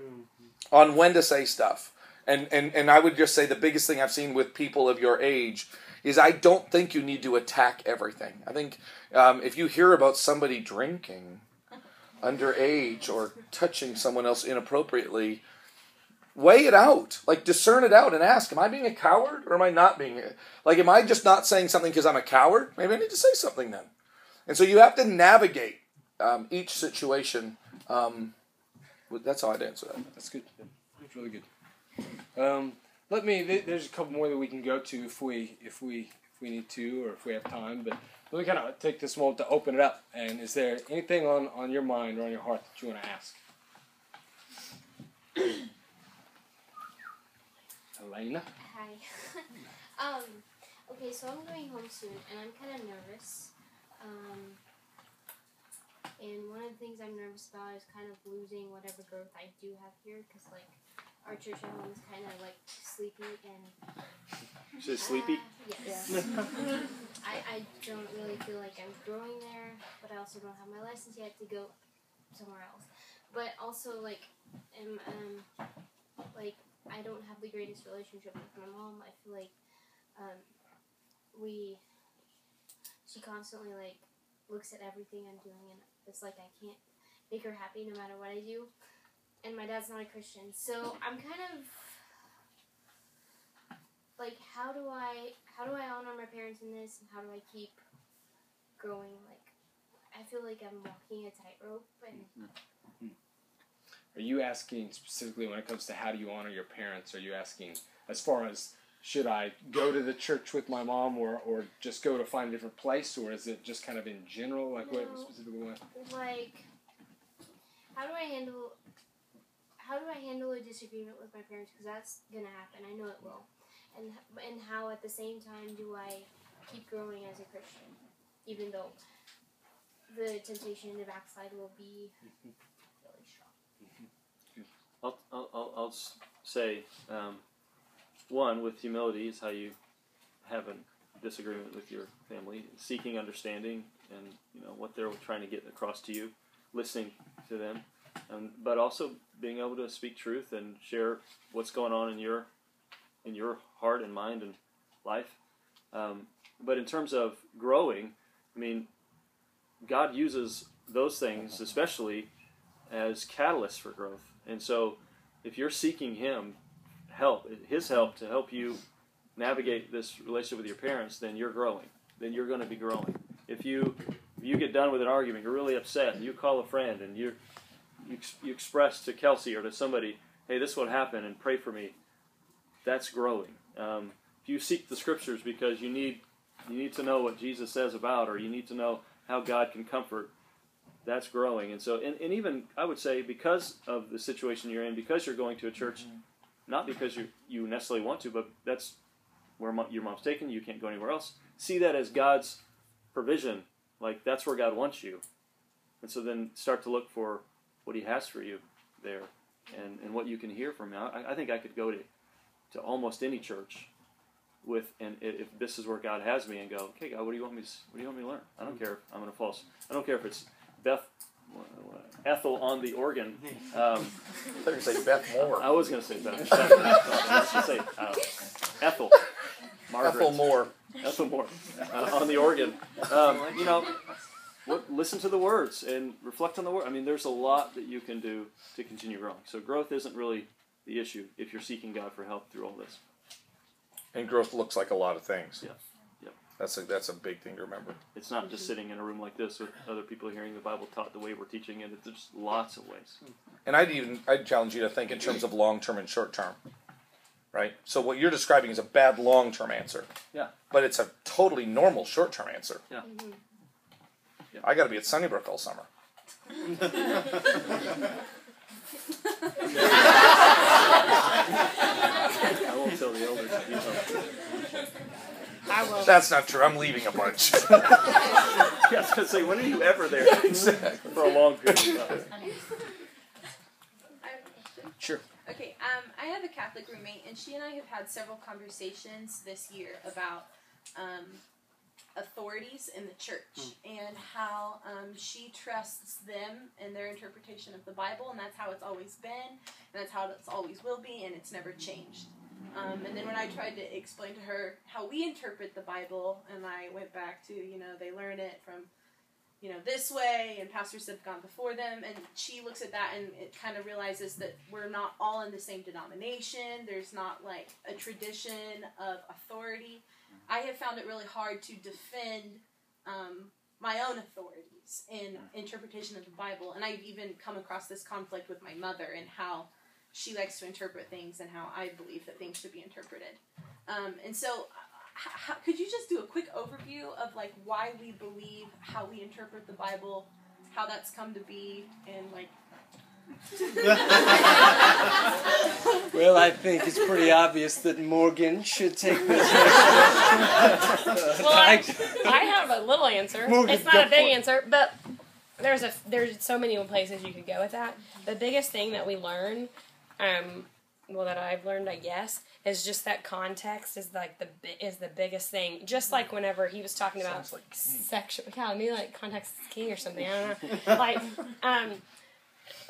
on when to say stuff. And, and, and I would just say the biggest thing I've seen with people of your age is I don't think you need to attack everything. I think um, if you hear about somebody drinking <laughs> underage or touching someone else inappropriately, weigh it out. Like discern it out and ask, am I being a coward or am I not being a, like am I just not saying something because I'm a coward? Maybe I need to say something then. And so you have to navigate um, each situation. Um, that's how I'd answer that. That's good. That's really good. Um, let me. There's a couple more that we can go to if we if we if we need to or if we have time. But let me kind of take this moment to open it up. And is there anything on on your mind or on your heart that you want to ask? <coughs> Elena. Hi. <laughs> um, okay, so I'm going home soon, and I'm kind of nervous. Um, and one of the things I'm nervous about is kind of losing whatever growth I do have here, because like our church at home is kind of like sleepy and. You say sleepy? Uh, yes. <laughs> I, I don't really feel like I'm growing there, but I also don't have my license yet to go somewhere else. But also like, am um, like I don't have the greatest relationship with my mom. I feel like um, we she constantly like looks at everything I'm doing and it's like I can't make her happy no matter what I do. And my dad's not a Christian, so I'm kind of like how do I how do I honor my parents in this and how do I keep growing like I feel like I'm walking a tightrope and mm-hmm. Mm-hmm. Are you asking specifically when it comes to how do you honor your parents? Are you asking as far as should I go to the church with my mom or, or just go to find a different place or is it just kind of in general like what specifically want? like how do I handle how do I handle a disagreement with my parents? Because that's gonna happen. I know it will. And and how at the same time do I keep growing as a Christian even though the temptation to backslide will be really strong. I'll, I'll, I'll, I'll say um, one with humility is how you have a disagreement with your family, seeking understanding and you know what they're trying to get across to you, listening to them, um, but also being able to speak truth and share what's going on in your in your heart and mind and life. Um, but in terms of growing, I mean, God uses those things especially as catalysts for growth. And so, if you're seeking Him, help, His help to help you navigate this relationship with your parents, then you're growing. Then you're going to be growing. If you if you get done with an argument, you're really upset, and you call a friend, and you you, you express to Kelsey or to somebody, "Hey, this is what happened, and pray for me." That's growing. Um, if you seek the scriptures because you need you need to know what Jesus says about, or you need to know how God can comfort that's growing. And so, and, and even I would say because of the situation you're in, because you're going to a church, not because you you necessarily want to, but that's where your mom's taken you. Can't go anywhere else. See that as God's provision. Like that's where God wants you. And so then start to look for what He has for you there, and, and what you can hear from Him. I, I think I could go to to almost any church with and if this is where God has me and go, okay, God, what do you want me? What do you want me to learn? I don't care if I'm to false. I don't care if it's Beth Ethel on the organ. <laughs> Um, I thought you were say Beth Moore. I was going to say Beth. <laughs> Beth I was going to say uh, Ethel. Margaret. Ethel Moore. Ethel Moore uh, on the organ. Um, you know, what, listen to the words and reflect on the word. I mean, there's a lot that you can do to continue growing. So growth isn't really the issue if you're seeking God for help through all this. And growth looks like a lot of things. Yeah. Yep. That's a that's a big thing to remember. It's not just mhm. sitting in a room like this with other people hearing the Bible taught the way we're teaching it. There's lots of ways. Mm-hmm. And I'd even I'd challenge you to think in terms of long term and short term. Right? So what you're describing is a bad long term answer. Yeah. But it's a totally normal short term answer. Yeah. Yeah. I gotta be at Sunnybrook all summer. <laughs> <laughs> I won't tell the elders. You know. I will. That's not true. I'm leaving a bunch. <laughs> <laughs> Yeah, I was gonna say, when are you ever there <laughs> exactly. for a long period of time? I have a question. Sure. Okay, um, I have a Catholic roommate, and she and I have had several conversations this year about um, authorities in the church and how um, she trusts them and their interpretation of the Bible, and that's how it's always been, and that's how it's always will be, and it's never changed. Um, and then when I tried to explain to her how we interpret the Bible, and I went back to, you know, they learn it from you know, this way, and pastors have gone before them, and she looks at that and it kind of realizes that we're not all in the same denomination. There's not like a tradition of authority. I have found it really hard to defend um, my own authorities in interpretation of the Bible, and I've even come across this conflict with my mother and how she likes to interpret things and how I believe that things should be interpreted. Um, and so, how, could you just do a quick overview of like why we believe how we interpret the Bible, how that's come to be, and like <laughs> Well, I think it's pretty obvious that Morgan should take this. Well, I, I have a little answer. Morgan, it's not a big answer, but there's a there's so many places you could go with that. The biggest thing that we learn, um, well, that I've learned, I guess, is just that context is like the is the biggest thing. Just like whenever he was talking about like sexual, yeah, maybe like context is king or something. I don't know. <laughs> like, um,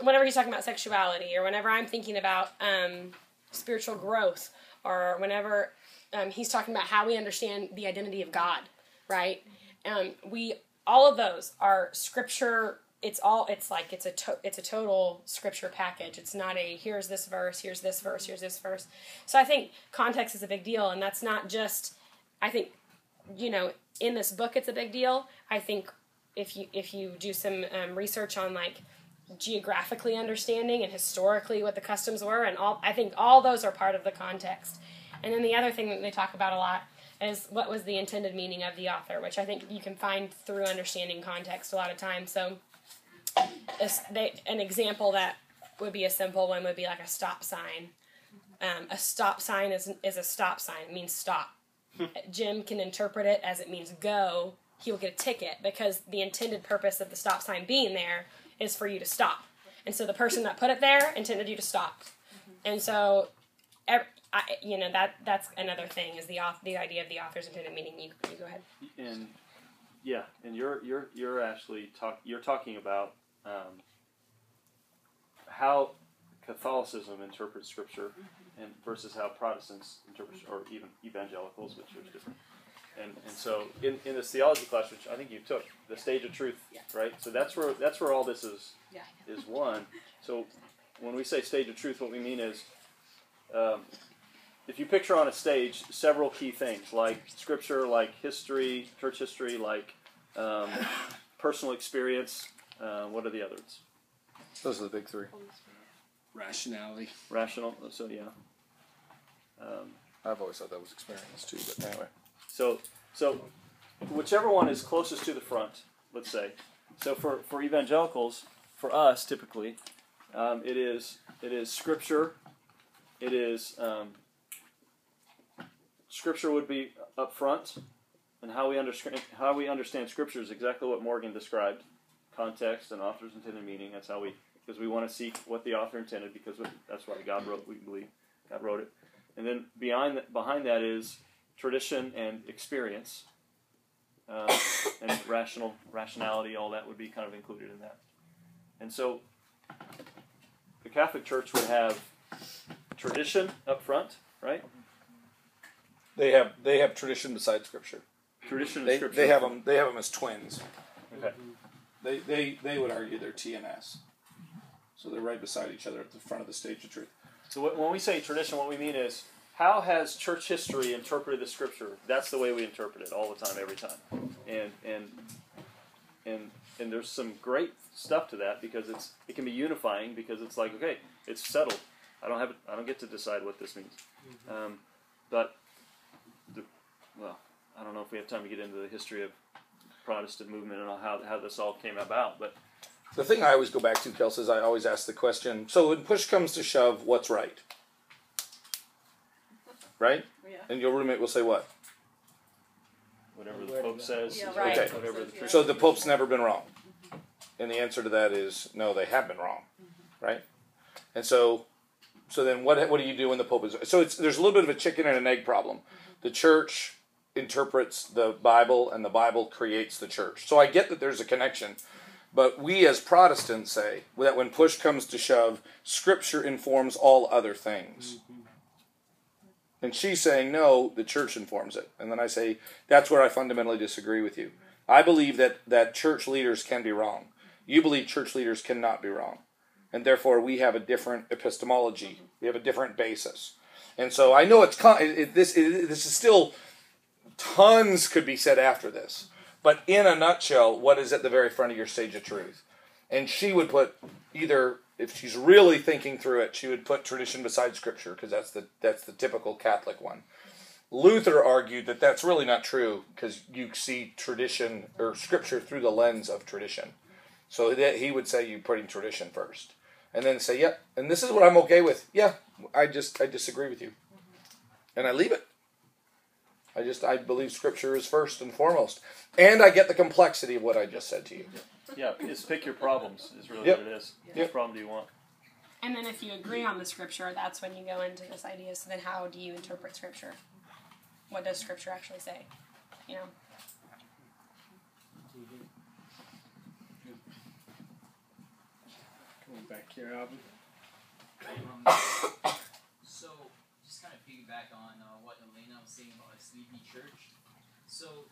whenever he's talking about sexuality, or whenever I'm thinking about um, spiritual growth, or whenever um, he's talking about how we understand the identity of God, right? Um, we all of those are scripture. It's all. It's like it's a to, it's a total scripture package. It's not a here's this verse, here's this verse, here's this verse. So I think context is a big deal, and that's not just. I think, you know, in this book, it's a big deal. I think if you if you do some um, research on like geographically understanding and historically what the customs were and all I think all those are part of the context. And then the other thing that they talk about a lot is what was the intended meaning of the author, which I think you can find through understanding context a lot of times. So as they, an example that would be a simple one would be like a stop sign. Um, a stop sign is is a stop sign. It means stop. Jim can interpret it as it means go. He will get a ticket because the intended purpose of the stop sign being there is for you to stop. And so the person that put it there intended you to stop. And so, ev I, you know that that's another thing is the auth- the idea of the author's intended meaning. You, you go ahead. and yeah, and you're you're you're actually talk you're talking about um, how Catholicism interprets Scripture, and versus how Protestants interpret, or even evangelicals, which is different. And and so in, in this theology class, which I think you took, the stage of truth, right? So that's where that's where all this is Yeah. is one. So when we say stage of truth, what we mean is. Um, if you picture on a stage several key things like scripture, like history, church history, like um, <laughs> personal experience, uh, what are the others? Those are the big three. Rationality. Rational. So yeah. Um, I've always thought that was experience too, but anyway. so so whichever one is closest to the front, let's say. So for for evangelicals, for us typically, um, it is it is scripture. It is um, scripture would be up front, and how we understand how we understand scripture is exactly what Morgan described: context and author's intended meaning. That's how we because we want to seek what the author intended because that's why God wrote. We believe God wrote it, and then behind that, behind that is tradition and experience, uh, and rational rationality. All that would be kind of included in that, and so the Catholic Church would have tradition up front, right? They have they have tradition beside scripture. Tradition and They, scripture. they have them they have them as twins. Okay. They, they they would argue they're TNS. So they're right beside each other at the front of the stage of truth. So when we say tradition, what we mean is how has church history interpreted the scripture? That's the way we interpret it all the time, every time. And and and and there's some great stuff to that because it's it can be unifying because it's like okay, it's settled. I don't have I don't get to decide what this means. Um, but the, well, I don't know if we have time to get into the history of Protestant movement and how how this all came about, but The thing I always go back to, Kels, is I always ask the question so when push comes to shove, what's right? Right? Yeah. And your roommate will say what? whatever the Pope says, Yeah, right. Okay. whatever the church So the Pope's never been wrong. Mm-hmm. And the answer to that is no, they have been wrong. Mm-hmm. Right? And so so then what what do you do when the Pope is so it's there's a little bit of a chicken and an egg problem. Mm-hmm. The church interprets the Bible and the Bible creates the church. So I get that there's a connection. But we as Protestants say that when push comes to shove, Scripture informs all other things. Mm-hmm. And she's saying, no, the church informs it. And then I say, that's where I fundamentally disagree with you. I believe that, that church leaders can be wrong. You believe church leaders cannot be wrong. And therefore, we have a different epistemology, mm-hmm. we have a different basis. And so I know it's con- it, it- this, it, this is still tons could be said after this. But in a nutshell, what is at the very front of your stage of truth? And she would put either, if she's really thinking through it, she would put tradition beside scripture because that's the that's the typical Catholic one. Luther argued that that's really not true because you see tradition or scripture through the lens of tradition. So that he would say you putting tradition first, and then say, "Yep," and this is what I'm okay with. Yeah, I just I disagree with you, and I leave it. I just I believe scripture is first and foremost, and I get the complexity of what I just said to you. Yeah, it's pick your problems is really Yep. what it is. Yep. Which problem do you want? And then if you agree on the scripture, that's when you go into this idea. So then, how do you interpret scripture? What does scripture actually say? You know. Coming back here, Alvin. Um, <coughs> so, just kind of piggyback on uh, what About a sleepy church. So,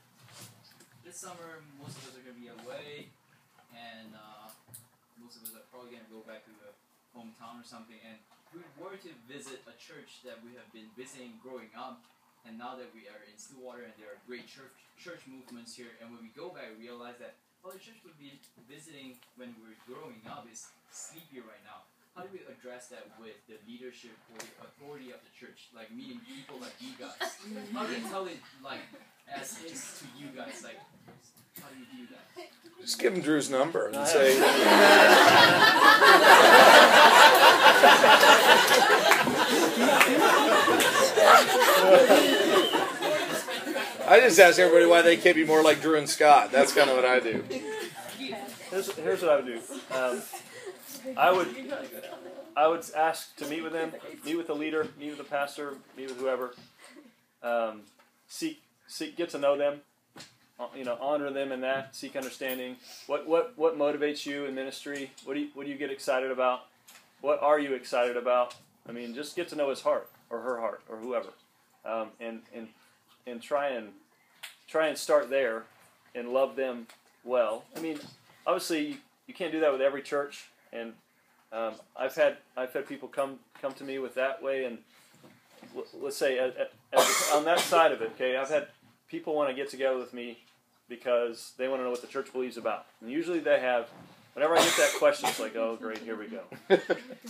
this summer, most of us are going to be away, and uh, most of us are probably going to go back to the hometown or something. And we were to visit a church that we have been visiting growing up, and now that we are in Stillwater and there are great church church movements here, and when we go back, we realize that oh, the church we've been visiting when we were growing up is sleepy right now. How do we address that with the leadership or the authority of the church, like meeting people like you guys? How do you tell it like as is to you guys? Like, how do you do that? Just give him Drew's number and say. I just ask everybody why they can't be more like Drew and Scott. That's kind of what I do. Here's, here's what I would do. Um, I would I would ask to meet with them, meet with the leader, meet with the pastor, meet with whoever. Um, seek seek get to know them. uh, You know, honor them in that. Seek understanding. What what what motivates you in ministry? What do you what do you get excited about? What are you excited about? I mean, just get to know his heart or her heart or whoever, um, and and and try and try and start there and love them well. I mean, obviously you can't do that with every church, and um, I've had I've had people come come to me with that way, and l- let's say at, at, at- on that side of it, okay, I've had people want to get together with me because they want to know what the church believes about, and usually they have. Whenever I get that question, it's like, oh, great, here we go. <laughs>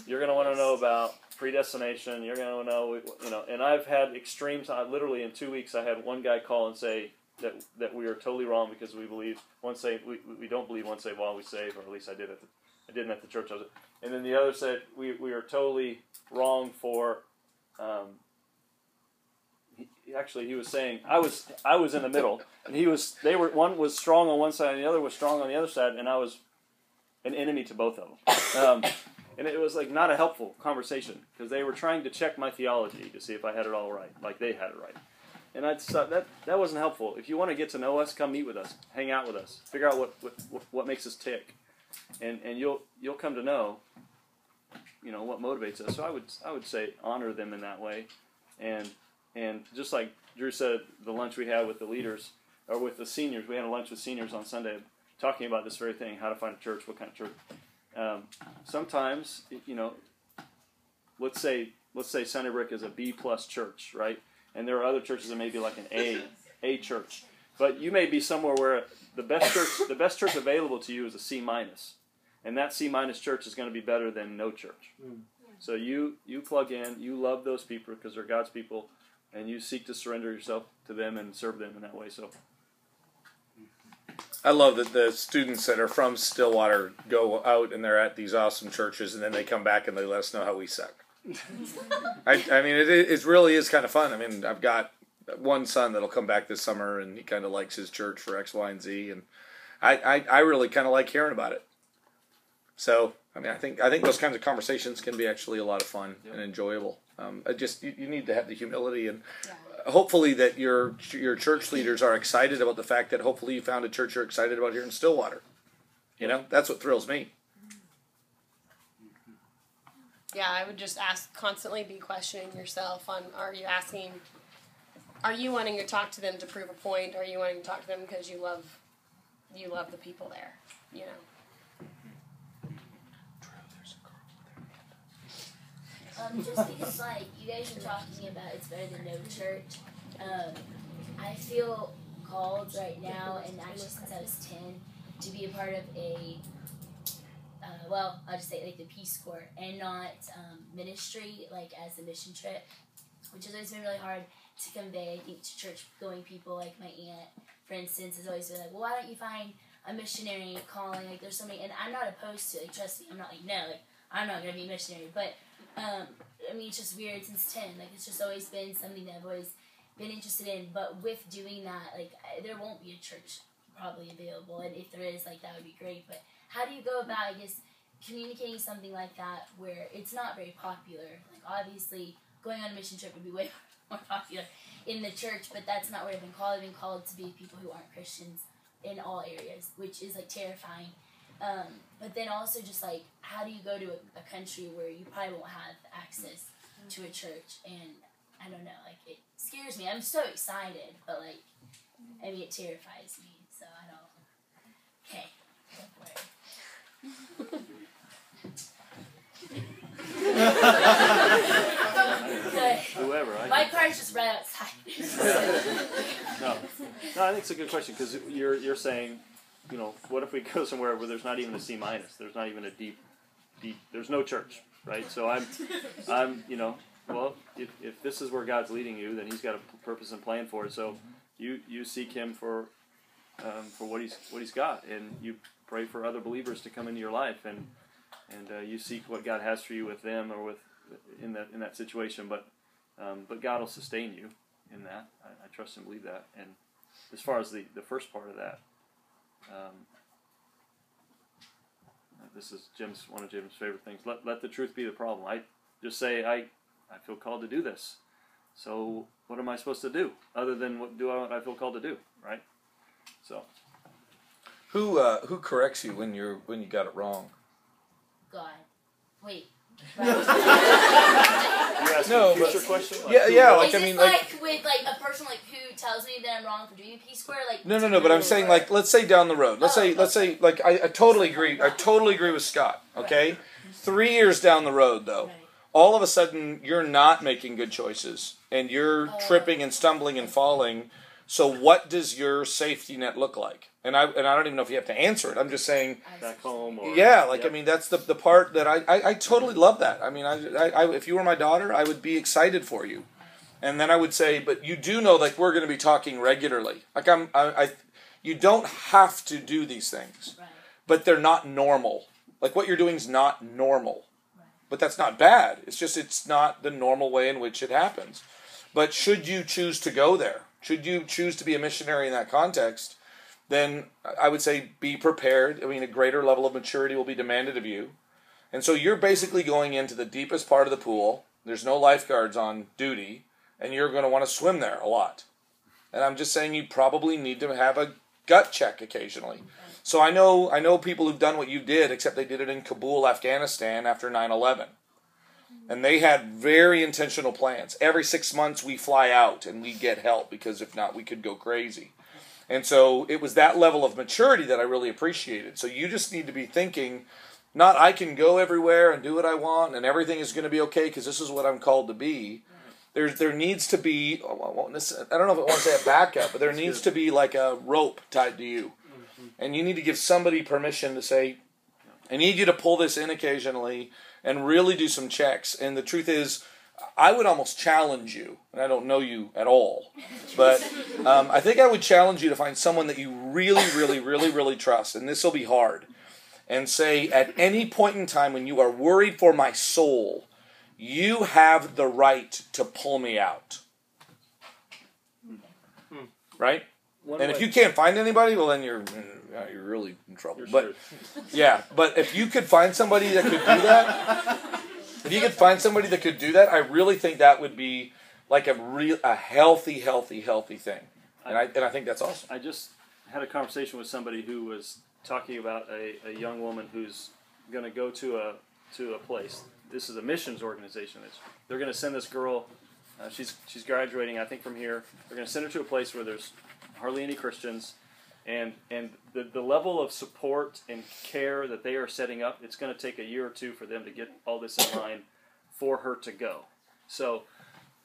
You're going to want to know about predestination. You're going to know, you know. And I've had extremes. I literally in two weeks, I had one guy call and say that that we are totally wrong because we believe once saved, we, we don't believe once saved, while we save, or at least I did at the, I didn't at the church I was. And then the other said we, we are totally wrong for. Um, he, actually, he was saying I was I was in the middle, and he was they were one was strong on one side, and the other was strong on the other side, and I was an enemy to both of them. Um, and it was like not a helpful conversation because they were trying to check my theology to see if I had it all right, like they had it right. And I thought that that wasn't helpful. If you want to get to know us, come meet with us, hang out with us, figure out what, what, what makes us tick, and and you'll you'll come to know, you know, what motivates us. So I would I would say honor them in that way, and and just like Drew said, the lunch we had with the leaders or with the seniors, we had a lunch with seniors on Sunday, talking about this very thing: how to find a church, what kind of church. Um, sometimes, you know, let's say let's say Sunnybrook is a B plus church, right? And there are other churches that may be like an A A church, but you may be somewhere where the best church the best church available to you is a C minus, and that C minus church is going to be better than no church. Hmm. So you you plug in, you love those people because they're God's people, and you seek to surrender yourself to them and serve them in that way. So I love that the students that are from Stillwater go out and they're at these awesome churches, and then they come back and they let us know how we suck. <laughs> I, I mean, it, it really is kind of fun. I mean, I've got one son that'll come back this summer, and he kind of likes his church for X, Y, and Z, and I, I, I really kind of like hearing about it. So, I mean, I think I think those kinds of conversations can be actually a lot of fun and enjoyable. Um, I just you, you need to have the humility and hopefully that your your church leaders are excited about the fact that hopefully you found a church you're excited about here in Stillwater. You know, that's what thrills me. Yeah, I would just ask constantly be questioning yourself on are you asking are you wanting to talk to them to prove a point? Or Are you wanting to talk to them because you love you love the people there? You know. Um, just because, like, you guys are talking about it's better than no church, um, I feel called right now, and actually since I was 10, to be a part of a, uh, well, I'll just say like the Peace Corps and not um, ministry, like as a mission trip, which has always been really hard to convey, to church going people. Like my aunt, for instance, has always been like, well, why don't you find a missionary calling? Like, there's so many, and I'm not opposed to it. Like, trust me, I'm not like, no, like, I'm not going to be a missionary, but um, I mean, it's just weird since 10. Like, it's just always been something that I've always been interested in. But with doing that, like, I, there won't be a church probably available. And if there is, like, that would be great. But how do you go about, I guess, communicating something like that where it's not very popular? Like, obviously, going on a mission trip would be way <laughs> more popular in the church, but that's not where I've been called. I've been called to be people who aren't Christians in all areas, which is, like, terrifying. Um, but then also just like how do you go to a, a country where you probably won't have access to a church and I don't know like it scares me I'm so excited but like I mean it terrifies me so I don't okay go <laughs> for <laughs> Good. whoever, I My car's just right outside. <laughs> no, no, I think it's a good question because you're you're saying, you know, what if we go somewhere where there's not even a C minus, there's not even a deep, deep, there's no church, right? So I'm, I'm, you know, well, if, if this is where God's leading you, then He's got a purpose and plan for it. So you you seek Him for, um, for what He's what He's got, and you pray for other believers to come into your life, and and uh, you seek what God has for you with them or with in that in that situation, but. Um, but God will sustain you in that. I, I trust and believe that. And as far as the, the first part of that, um, this is Jim's one of Jim's favorite things. Let let the truth be the problem. I just say I I feel called to do this. So what am I supposed to do other than what do I what I feel called to do, right? So Who uh, who corrects you when you're when you got it wrong? God. Wait. <laughs> you No, but, future but- question. Like, Yeah, who- yeah, Is like I mean, like, like with like a person like who tells me that I'm wrong for doing Peace Corps, Like no, no, no. But I'm saying like let's say down the road. Let's Oh, say let's say like I, I totally agree. I totally agree with Scott. Okay, three years down the road though, Right. all of a sudden you're not making good choices and you're Oh. tripping and stumbling and falling. So what does your safety net look like? And I and I don't even know if you have to answer it. I'm just saying back home or Yeah, like Yep. I mean, that's the the part that I, I, I totally love that. I mean, I, I, I if you were my daughter, I would be excited for you, and then I would say, but you do know like we're going to be talking regularly. Like I'm, I, I, you don't have to do these things, Right. but they're not normal. Like what you're doing is not normal, Right. but that's not bad. It's just it's not the normal way in which it happens. But should you choose to go there, should you choose to be a missionary in that context, then I would say be prepared. I mean, a greater level of maturity will be demanded of you. And so you're basically going into the deepest part of the pool. There's no lifeguards on duty, and you're going to want to swim there a lot. And I'm just saying you probably need to have a gut check occasionally. So I know I know people who've done what you did, except they did it in Kabul, Afghanistan after 9/11. And they had very intentional plans. Every 6 months we fly out and we get help because if not we could go crazy. And so it was that level of maturity that I really appreciated. So you just need to be thinking Not I can go everywhere and do what I want and everything is going to be okay because this is what I'm called to be. There, there needs to be, oh, I won't necess- I don't know if I want to say a backup, but there needs to be like a rope tied to you. Mm-hmm. And you need to give somebody permission to say, I need you to pull this in occasionally and really do some checks. And the truth is, I would almost challenge you, and I don't know you at all, <laughs> but um, I think I would challenge you to find someone that you really, really, really, really trust, and this will be hard, and say, at any point in time when you are worried for my soul, you have the right to pull me out. Right? One And if you can't find anybody, well, then you're uh, you're really in trouble. You're But screwed. <laughs> yeah, but if you could find somebody that could do that, if you could find somebody that could do that, I really think that would be like a real a healthy, healthy, healthy thing. And I and I think that's awesome. I just had a conversation with somebody who was talking about a, a young woman who's going to go to a to a place. This is a missions organization. It's, they're going to send this girl. Uh, she's she's graduating, I think, from here. They're going to send her to a place where there's hardly any Christians, and and the the level of support and care that they are setting up. It's going to take a year or two for them to get all this in line for her to go. So,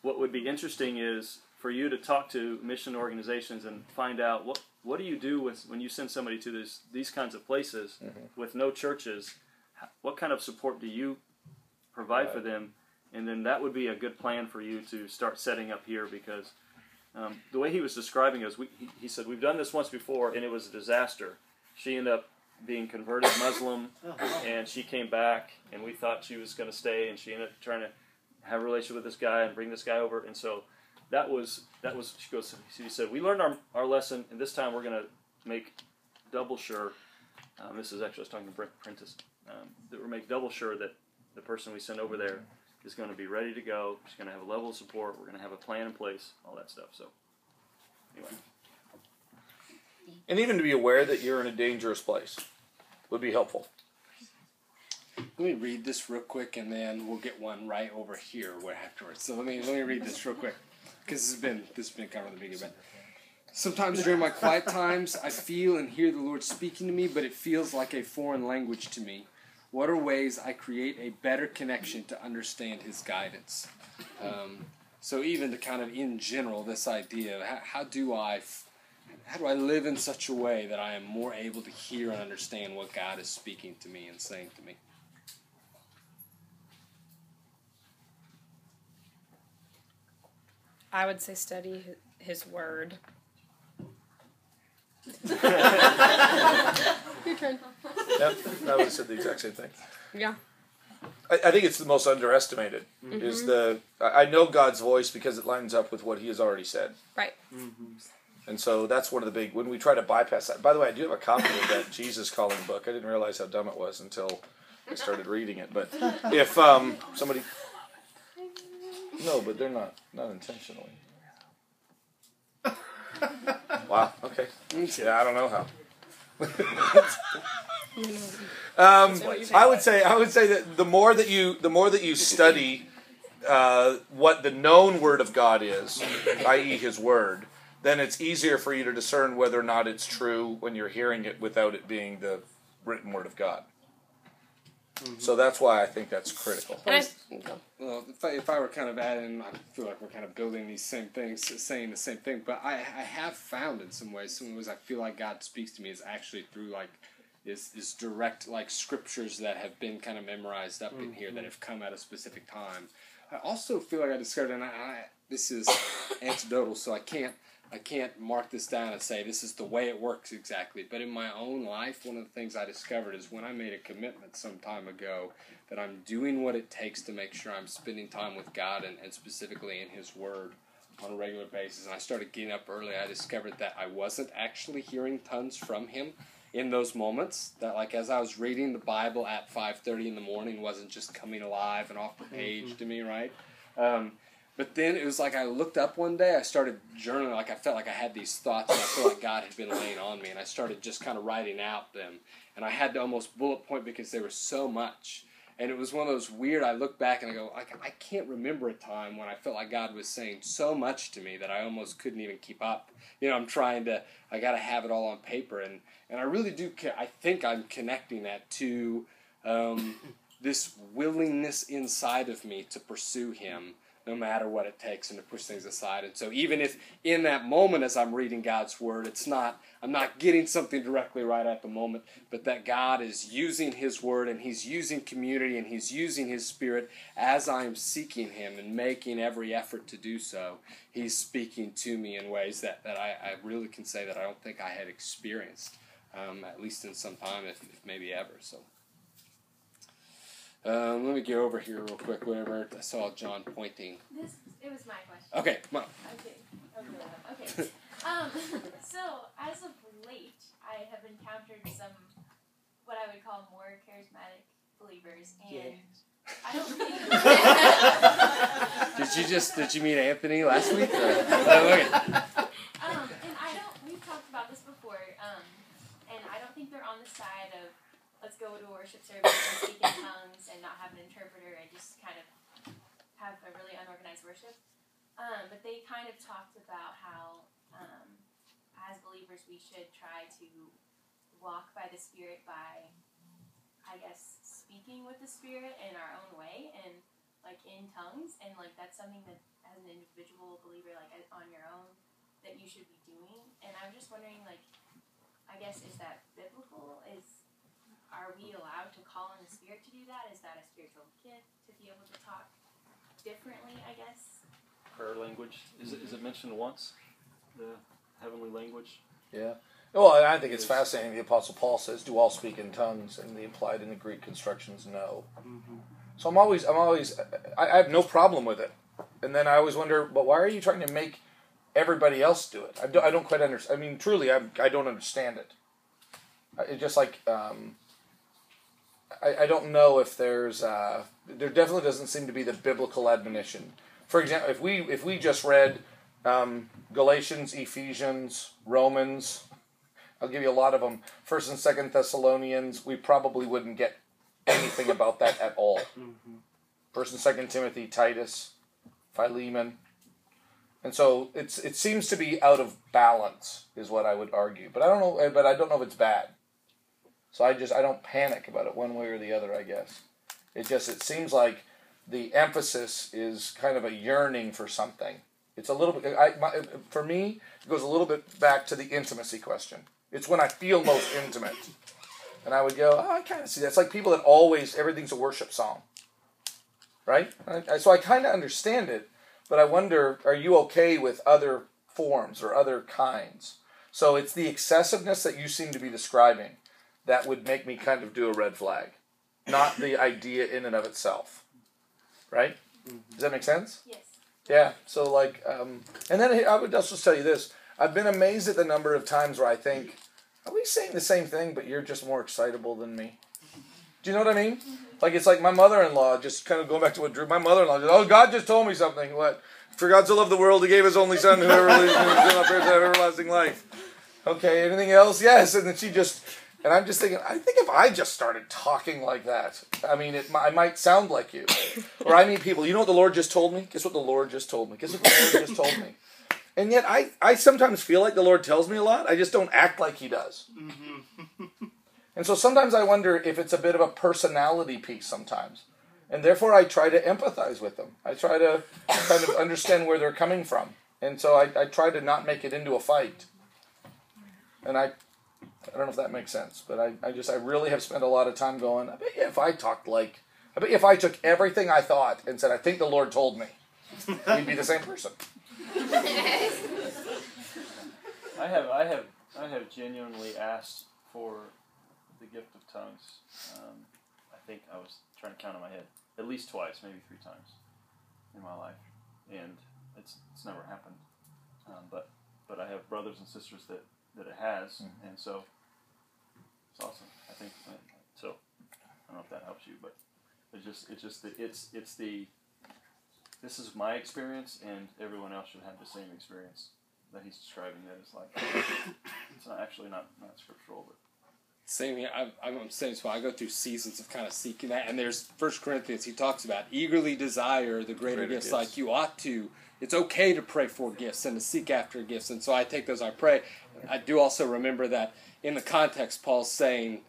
what would be interesting is for you to talk to mission organizations and find out what what do you do with when you send somebody to this these kinds of places mm-hmm. with no churches what kind of support do you provide for them and then that would be a good plan for you to start setting up here because um, the way he was describing it was we, he, he said we've done this once before and it was a disaster. She ended up being converted muslim and she came back and we thought she was going to stay and she ended up trying to have a relationship with this guy and bring this guy over and so that was that was she goes she said we learned our, our lesson and this time we're going to make double sure um, this is actually I was talking to Brent Prentice um, that we're make double sure that the person we send over there is going to be ready to go she's going to have a level of support we're going to have a plan in place all that stuff so anyway And even to be aware that you're in a dangerous place would be helpful. Let me read this real quick, and then we'll get one right over here where afterwards. So let me let me read this real quick, because this has been this has been kind of the big event. Sometimes during my quiet times, I feel and hear the Lord speaking to me, but it feels like a foreign language to me. What are ways I create a better connection to understand His guidance? Um, so even to kind of in general, this idea of how, how do I how do I live in such a way that I am more able to hear and understand what God is speaking to me and saying to me? I would say study his word. <laughs> Your turn. Yep, I would have said the exact same thing. Yeah. I, I think it's the most underestimated. Is the I I know God's voice because it lines up with what He has already said, Right. and so that's one of the big. When we try to bypass that. By the way, I do have a copy of that Jesus calling book. I didn't realize how dumb it was until I started reading it. But if um, somebody, no, but they're not not intentionally. Wow. Okay. Yeah, I don't know how. <laughs> um, I would say I would say that the more that you the more that you study uh, what the known word of God is, i.e., His word, then it's easier for you to discern whether or not it's true when you're hearing it without it being the written word of God. So that's why I think that's critical. I. Well, if I, if I were kind of adding, I feel like we're kind of building these same things, saying the same thing. But I, I have found in some ways, some ways I feel like God speaks to me is actually through like is is direct like scriptures that have been kind of memorized up in here that mm-hmm. have come at a specific time. I also feel like I discovered, and I, I this is anecdotal, so I can't I can't mark this down and say this is the way it works exactly. But in my own life, one of the things I discovered is when I made a commitment some time ago that I'm doing what it takes to make sure I'm spending time with God and, and specifically in His Word on a regular basis. And I started getting up early. I discovered that I wasn't actually hearing tons from Him in those moments. That like as I was reading the Bible at five thirty in the morning wasn't just coming alive and off the page to me, right? Um, but then it was like I looked up one day, I started journaling, like I felt like I had these thoughts, and I felt like God had been laying on me, and I started just kind of writing out them. And I had to almost bullet point because there was so much. And it was one of those weird, I look back and I go, I, I can't remember a time when I felt like God was saying so much to me that I almost couldn't even keep up. You know, I'm trying to, I got to have it all on paper. And, and I really do, I think I'm connecting that to um, this willingness inside of me to pursue Him no matter what it takes and to push things aside. And so even if in that moment as I'm reading God's word, it's not I'm not getting something directly right at the moment, but that God is using his word and he's using community and he's using his spirit as I'm seeking him and making every effort to do so. He's speaking to me in ways that, that I, I really can say that I don't think I had experienced, um, at least in some time, if, if maybe ever. So um, let me get over here real quick. Whenever I saw John pointing. This it was my question. Okay, come on. Okay. Okay. <laughs> Um, so as of late, I have encountered some what I would call more charismatic believers, and I don't <laughs> think. <laughs> Did you just did you meet Anthony last week? Or? Oh, okay. Um, and I don't. We've talked about this before. Um, and I don't think they're on the side of let's go to a worship service and speak in tongues and not have an interpreter and just kind of have a really unorganized worship. Um, but they kind of talked about how, um, as believers, we should try to walk by the Spirit by, I guess, speaking with the Spirit in our own way and like in tongues. And like that's something that, as an individual believer, like on your own, that you should be doing. And I'm just wondering, like, I guess, is that biblical? Is are we allowed to call on the Spirit to do that? Is that a spiritual gift to be able to talk differently? I guess. Prayer language is it, is it mentioned once? The heavenly language. Yeah. Well, I think it's fascinating. The Apostle Paul says, "Do all speak in tongues?" and the implied in the Greek construction is no. So I'm always, I'm always, I, I have no problem with it. And then I always wonder, but why are you trying to make everybody else do it? I don't, I don't quite understand. I mean, truly, I, I don't understand it. It's just like, um, I, I don't know if there's, uh, there definitely doesn't seem to be the biblical admonition. For example, if we, if we just read um, Galatians, Ephesians, Romans, I'll give you a lot of them. First and Second Thessalonians, we probably wouldn't get anything about that at all. First and Second Timothy, Titus, Philemon, and so it's it seems to be out of balance, is what I would argue. But I don't know. But I don't know if it's bad. So I just I don't panic about it one way or the other. I guess it just it seems like the emphasis is kind of a yearning for something. It's a little bit. I, my, for me, it goes a little bit back to the intimacy question. It's when I feel most <laughs> intimate, and I would go, oh, I kind of see that. It's like people that always everything's a worship song, right? I, so I kind of understand it, but I wonder, are you okay with other forms or other kinds? So it's the excessiveness that you seem to be describing that would make me kind of do a red flag, not the idea in and of itself, right? Does that make sense? Yes. Yeah. So like, um, and then I would also tell you this: I've been amazed at the number of times where I think, "Are we saying the same thing, but you're just more excitable than me?" Do you know what I mean? Like it's like my mother-in-law. Just kind of going back to what Drew. My mother-in-law. Said, oh, God just told me something. What? For God so loved the world, He gave His only Son, whoever believes in Him shall not perish but have everlasting life. Okay. Anything else? Yes. And then she just. And I'm just thinking, I think if I just started talking like that, I mean, it, I might sound like you. <laughs> Or I meet people, you know what the Lord just told me? Guess what the Lord just told me? Guess what the Lord just told me? <laughs> And yet I, I sometimes feel like the Lord tells me a lot. I just don't act like He does. Mm-hmm. <laughs> And so sometimes I wonder if it's a bit of a personality piece sometimes. And therefore I try to empathize with them. I try to kind of understand where they're coming from. And so I, I try to not make it into a fight. And I I don't know if that makes sense, but I, I just I really have spent a lot of time going, I bet you if I talked like I bet you if I took everything I thought and said, I think the Lord told me, <laughs> we'd be the same person. I have, I have, I have genuinely asked for the gift of tongues. Um, I think I was trying to count in my head at least twice, maybe three times in my life, and it's it's never happened. Um, but but I have brothers and sisters that that it has, Mhm. and so it's awesome. I think so. I don't know if that helps you, but it's just it's just the, it's it's the this is my experience, and everyone else should have the same experience that he's describing. That is like <coughs> it's not actually not not scriptural, but Same here. I'm, I'm on the same spot. I go through seasons of kind of seeking that. And there's First Corinthians. He talks about eagerly desire the greater, Greater gifts, gifts. like you ought to. It's okay to pray for gifts and to seek after gifts. And so I take those. I pray. I do also remember that in the context, Paul's saying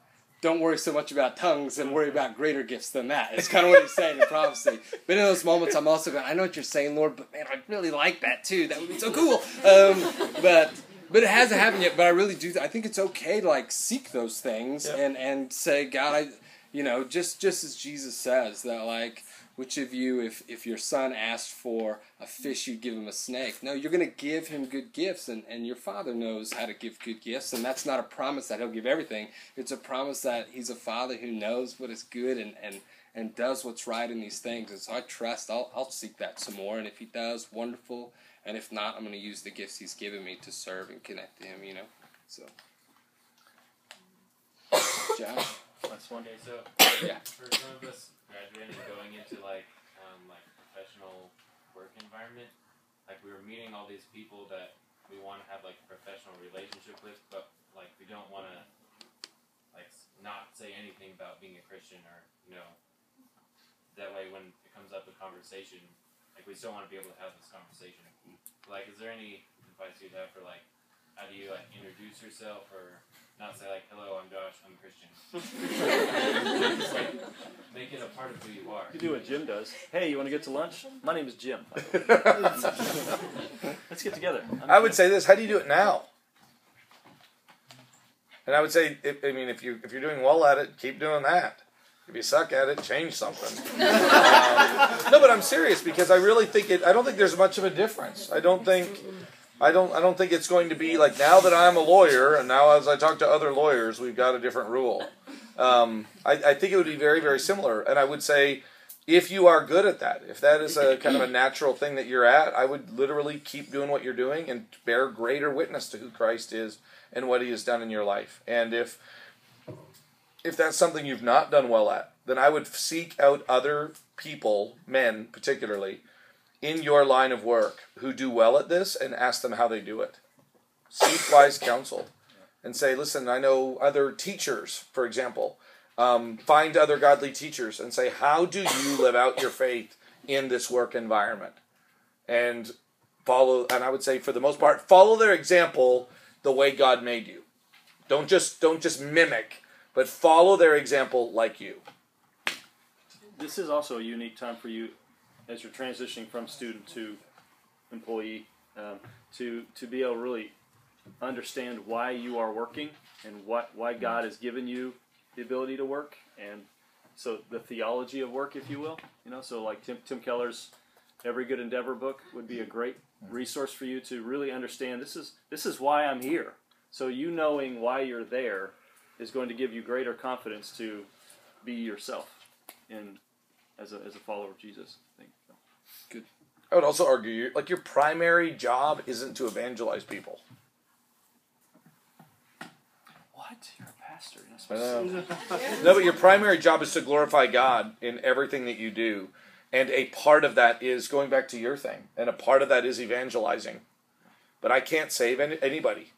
don't worry so much about tongues and worry about greater gifts than that. It's kind of what he's saying in prophecy. But in those moments, I'm also going, I know what you're saying, Lord, but man, I really like that too. That would be so cool. Um, but but it hasn't happened yet. But I really do. I think it's okay to like seek those things Yeah. and and say, God, I, you know, just just as Jesus says that like. Which of you, if, if your son asked for a fish, you'd give him a snake? No, you're going to give him good gifts, and, and your father knows how to give good gifts, and that's not a promise that he'll give everything. It's a promise that he's a father who knows what is good and, and, and does what's right in these things. And so I trust I'll, I'll seek that some more, and if he does, wonderful. And if not, I'm going to use the gifts he's given me to serve and connect to him, you know? So. <coughs> Josh? That's one. day. so Yeah. for some of us graduating and going into like um, like professional work environment, like we were meeting all these people that we want to have like a professional relationship with, but like we don't want to like not say anything about being a Christian or you know that way when it comes up a conversation, like we still want to be able to have this conversation. Like, is there any advice you'd have for like how do you like introduce yourself or not say like hello I'm Josh I'm a Christian <laughs> Just, like, make it a part of who you are You do what Jim does. Hey, you want to get to lunch? My name is Jim. by the way. Let's get together. I'm I would Jim. say this: How do you do it now? And I would say, if, I mean, if you if you're doing well at it, keep doing that. If you suck at it, change something. <laughs> um, no, but I'm serious because I really think it. I don't think there's much of a difference. I don't think. I don't. I don't think it's going to be like now that I'm a lawyer, and now as I talk to other lawyers, we've got a different rule. Um, I, I think it would be very, very similar. And I would say, if you are good at that, if that is a kind of a natural thing that you're at, I would literally keep doing what you're doing and bear greater witness to who Christ is and what He has done in your life. And if if that's something you've not done well at, then I would seek out other people, men particularly, in your line of work who do well at this and ask them how they do it. Seek wise counsel and say, listen, I know other teachers, for example. Um, find other godly teachers and say, how do you live out your faith in this work environment? And follow, and I would say, for the most part, follow their example the way God made you. Don't just don't just mimic, but follow their example like you. This is also a unique time for you as you're transitioning from student to employee um, to to be able to really understand why you are working and what why God has given you the ability to work and so the theology of work, if you will. You know, so like Tim Tim Keller's Every Good Endeavor book would be a great resource for you to really understand this is this is why I'm here. So you knowing why you're there is going to give you greater confidence to be yourself in as a as a follower of Jesus. I think. good I would also argue, your- like your primary job isn't to evangelize people. What? You're a pastor. I know. <laughs> no, but your primary job is to glorify God in everything that you do. And a part of that is going back to your thing. And a part of that is evangelizing. But I can't save any, anybody.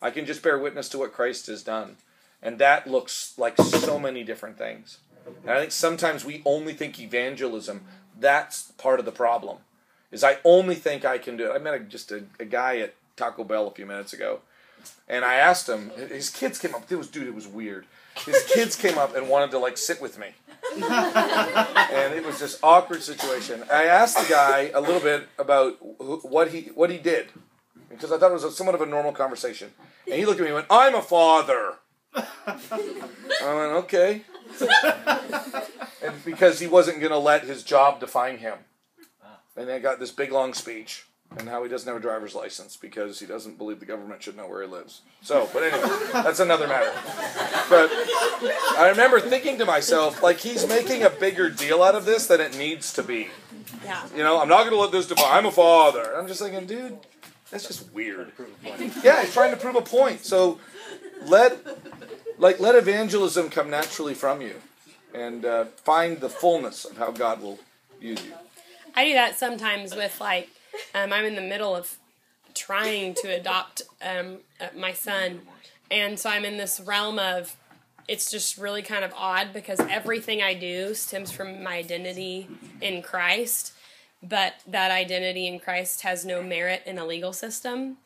I can just bear witness to what Christ has done. And that looks like so many different things. And I think sometimes we only think evangelism, that's part of the problem. Is I only think I can do it. I met a, just a, a guy at Taco Bell a few minutes ago. And I asked him, his kids came up. It was, dude, it was weird. His kids came up and wanted to like sit with me. and it was this awkward situation. I asked the guy a little bit about wh- what he what he did because I thought it was somewhat of a normal conversation. And he looked at me and went, "I'm a father." I went, "Okay," <laughs> and because he wasn't going to let his job define him. And I got this big long speech and how he doesn't have a driver's license because he doesn't believe the government should know where he lives. So, but anyway, <laughs> that's another matter. But I remember thinking to myself, like, he's making a bigger deal out of this than it needs to be. Yeah. You know, I'm not going to let this define. I'm a father. I'm just thinking, dude, that's just weird. Yeah, he's trying to prove a point. So let, like, let evangelism come naturally from you, and uh, find the fullness of how God will use you. I do that sometimes with like, um, I'm in the middle of trying to adopt um, uh, my son, and so I'm in this realm of it's just really kind of odd because everything I do stems from my identity in Christ, but that identity in Christ has no merit in a legal system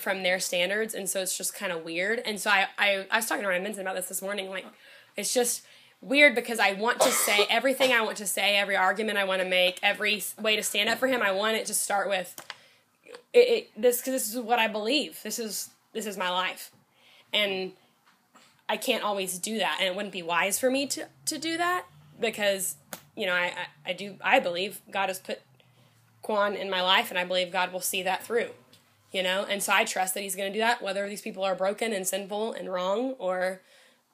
from their standards, and so it's just kind of weird. And so I, I I was talking to Ryan Benson about this this morning. Like, it's just weird because I want to say everything I want to say, every argument I want to make, every way to stand up for him. I want it to start with it, it this because this is what I believe. This is this is my life, and I can't always do that, and it wouldn't be wise for me to to do that because you know I I, I do I believe God has put Quan in my life, and I believe God will see that through. You know, and so I trust that He's going to do that, whether these people are broken and sinful and wrong, or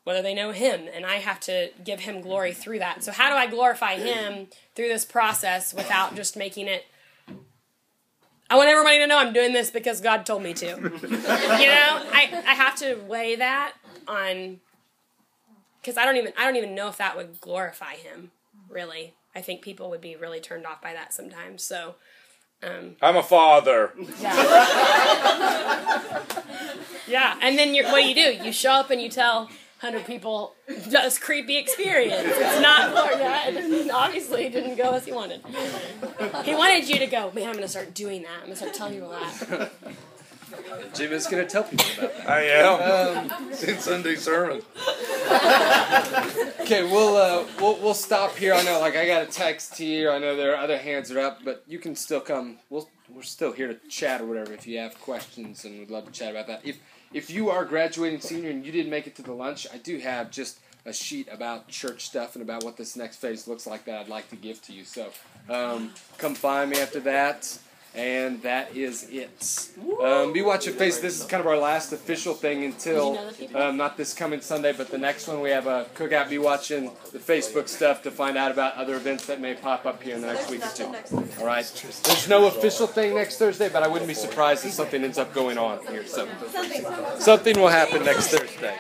whether they know Him, and I have to give Him glory mm-hmm. through that. So how do I glorify Him through this process without just making it? I want everybody to know I'm doing this because God told me to. <laughs> you know, I I have to weigh that on because I don't even I don't even know if that would glorify Him. Really, I think people would be really turned off by that sometimes. So. Um, I'm a father. Yeah, <laughs> yeah, and then you're, what do you do? You show up and you tell hundred people just creepy experience. It's not yeah, it obviously it didn't go as he wanted. He wanted you to go, man. I'm gonna start doing that. I'm gonna start telling people that. Jim is going to tell people about that. I am. <laughs> in Sunday sermon. Okay, we'll uh, we'll we'll stop here. I know, like I got a text here. I know there are other hands are up, but you can still come. We'll we're still here to chat or whatever. If you have questions, and we'd love to chat about that. If if you are graduating senior and you didn't make it to the lunch, I do have just a sheet about church stuff and about what this next phase looks like that I'd like to give to you. So um, come find me after that. And that is it. Um, be watching face. This is kind of our last official thing until um, not this coming Sunday, but the next one we have a cookout. Be watching the Facebook stuff to find out about other events that may pop up here in the next week or two. All right. There's no official thing next Thursday, but I wouldn't be surprised if something ends up going on here. So something will happen next Thursday.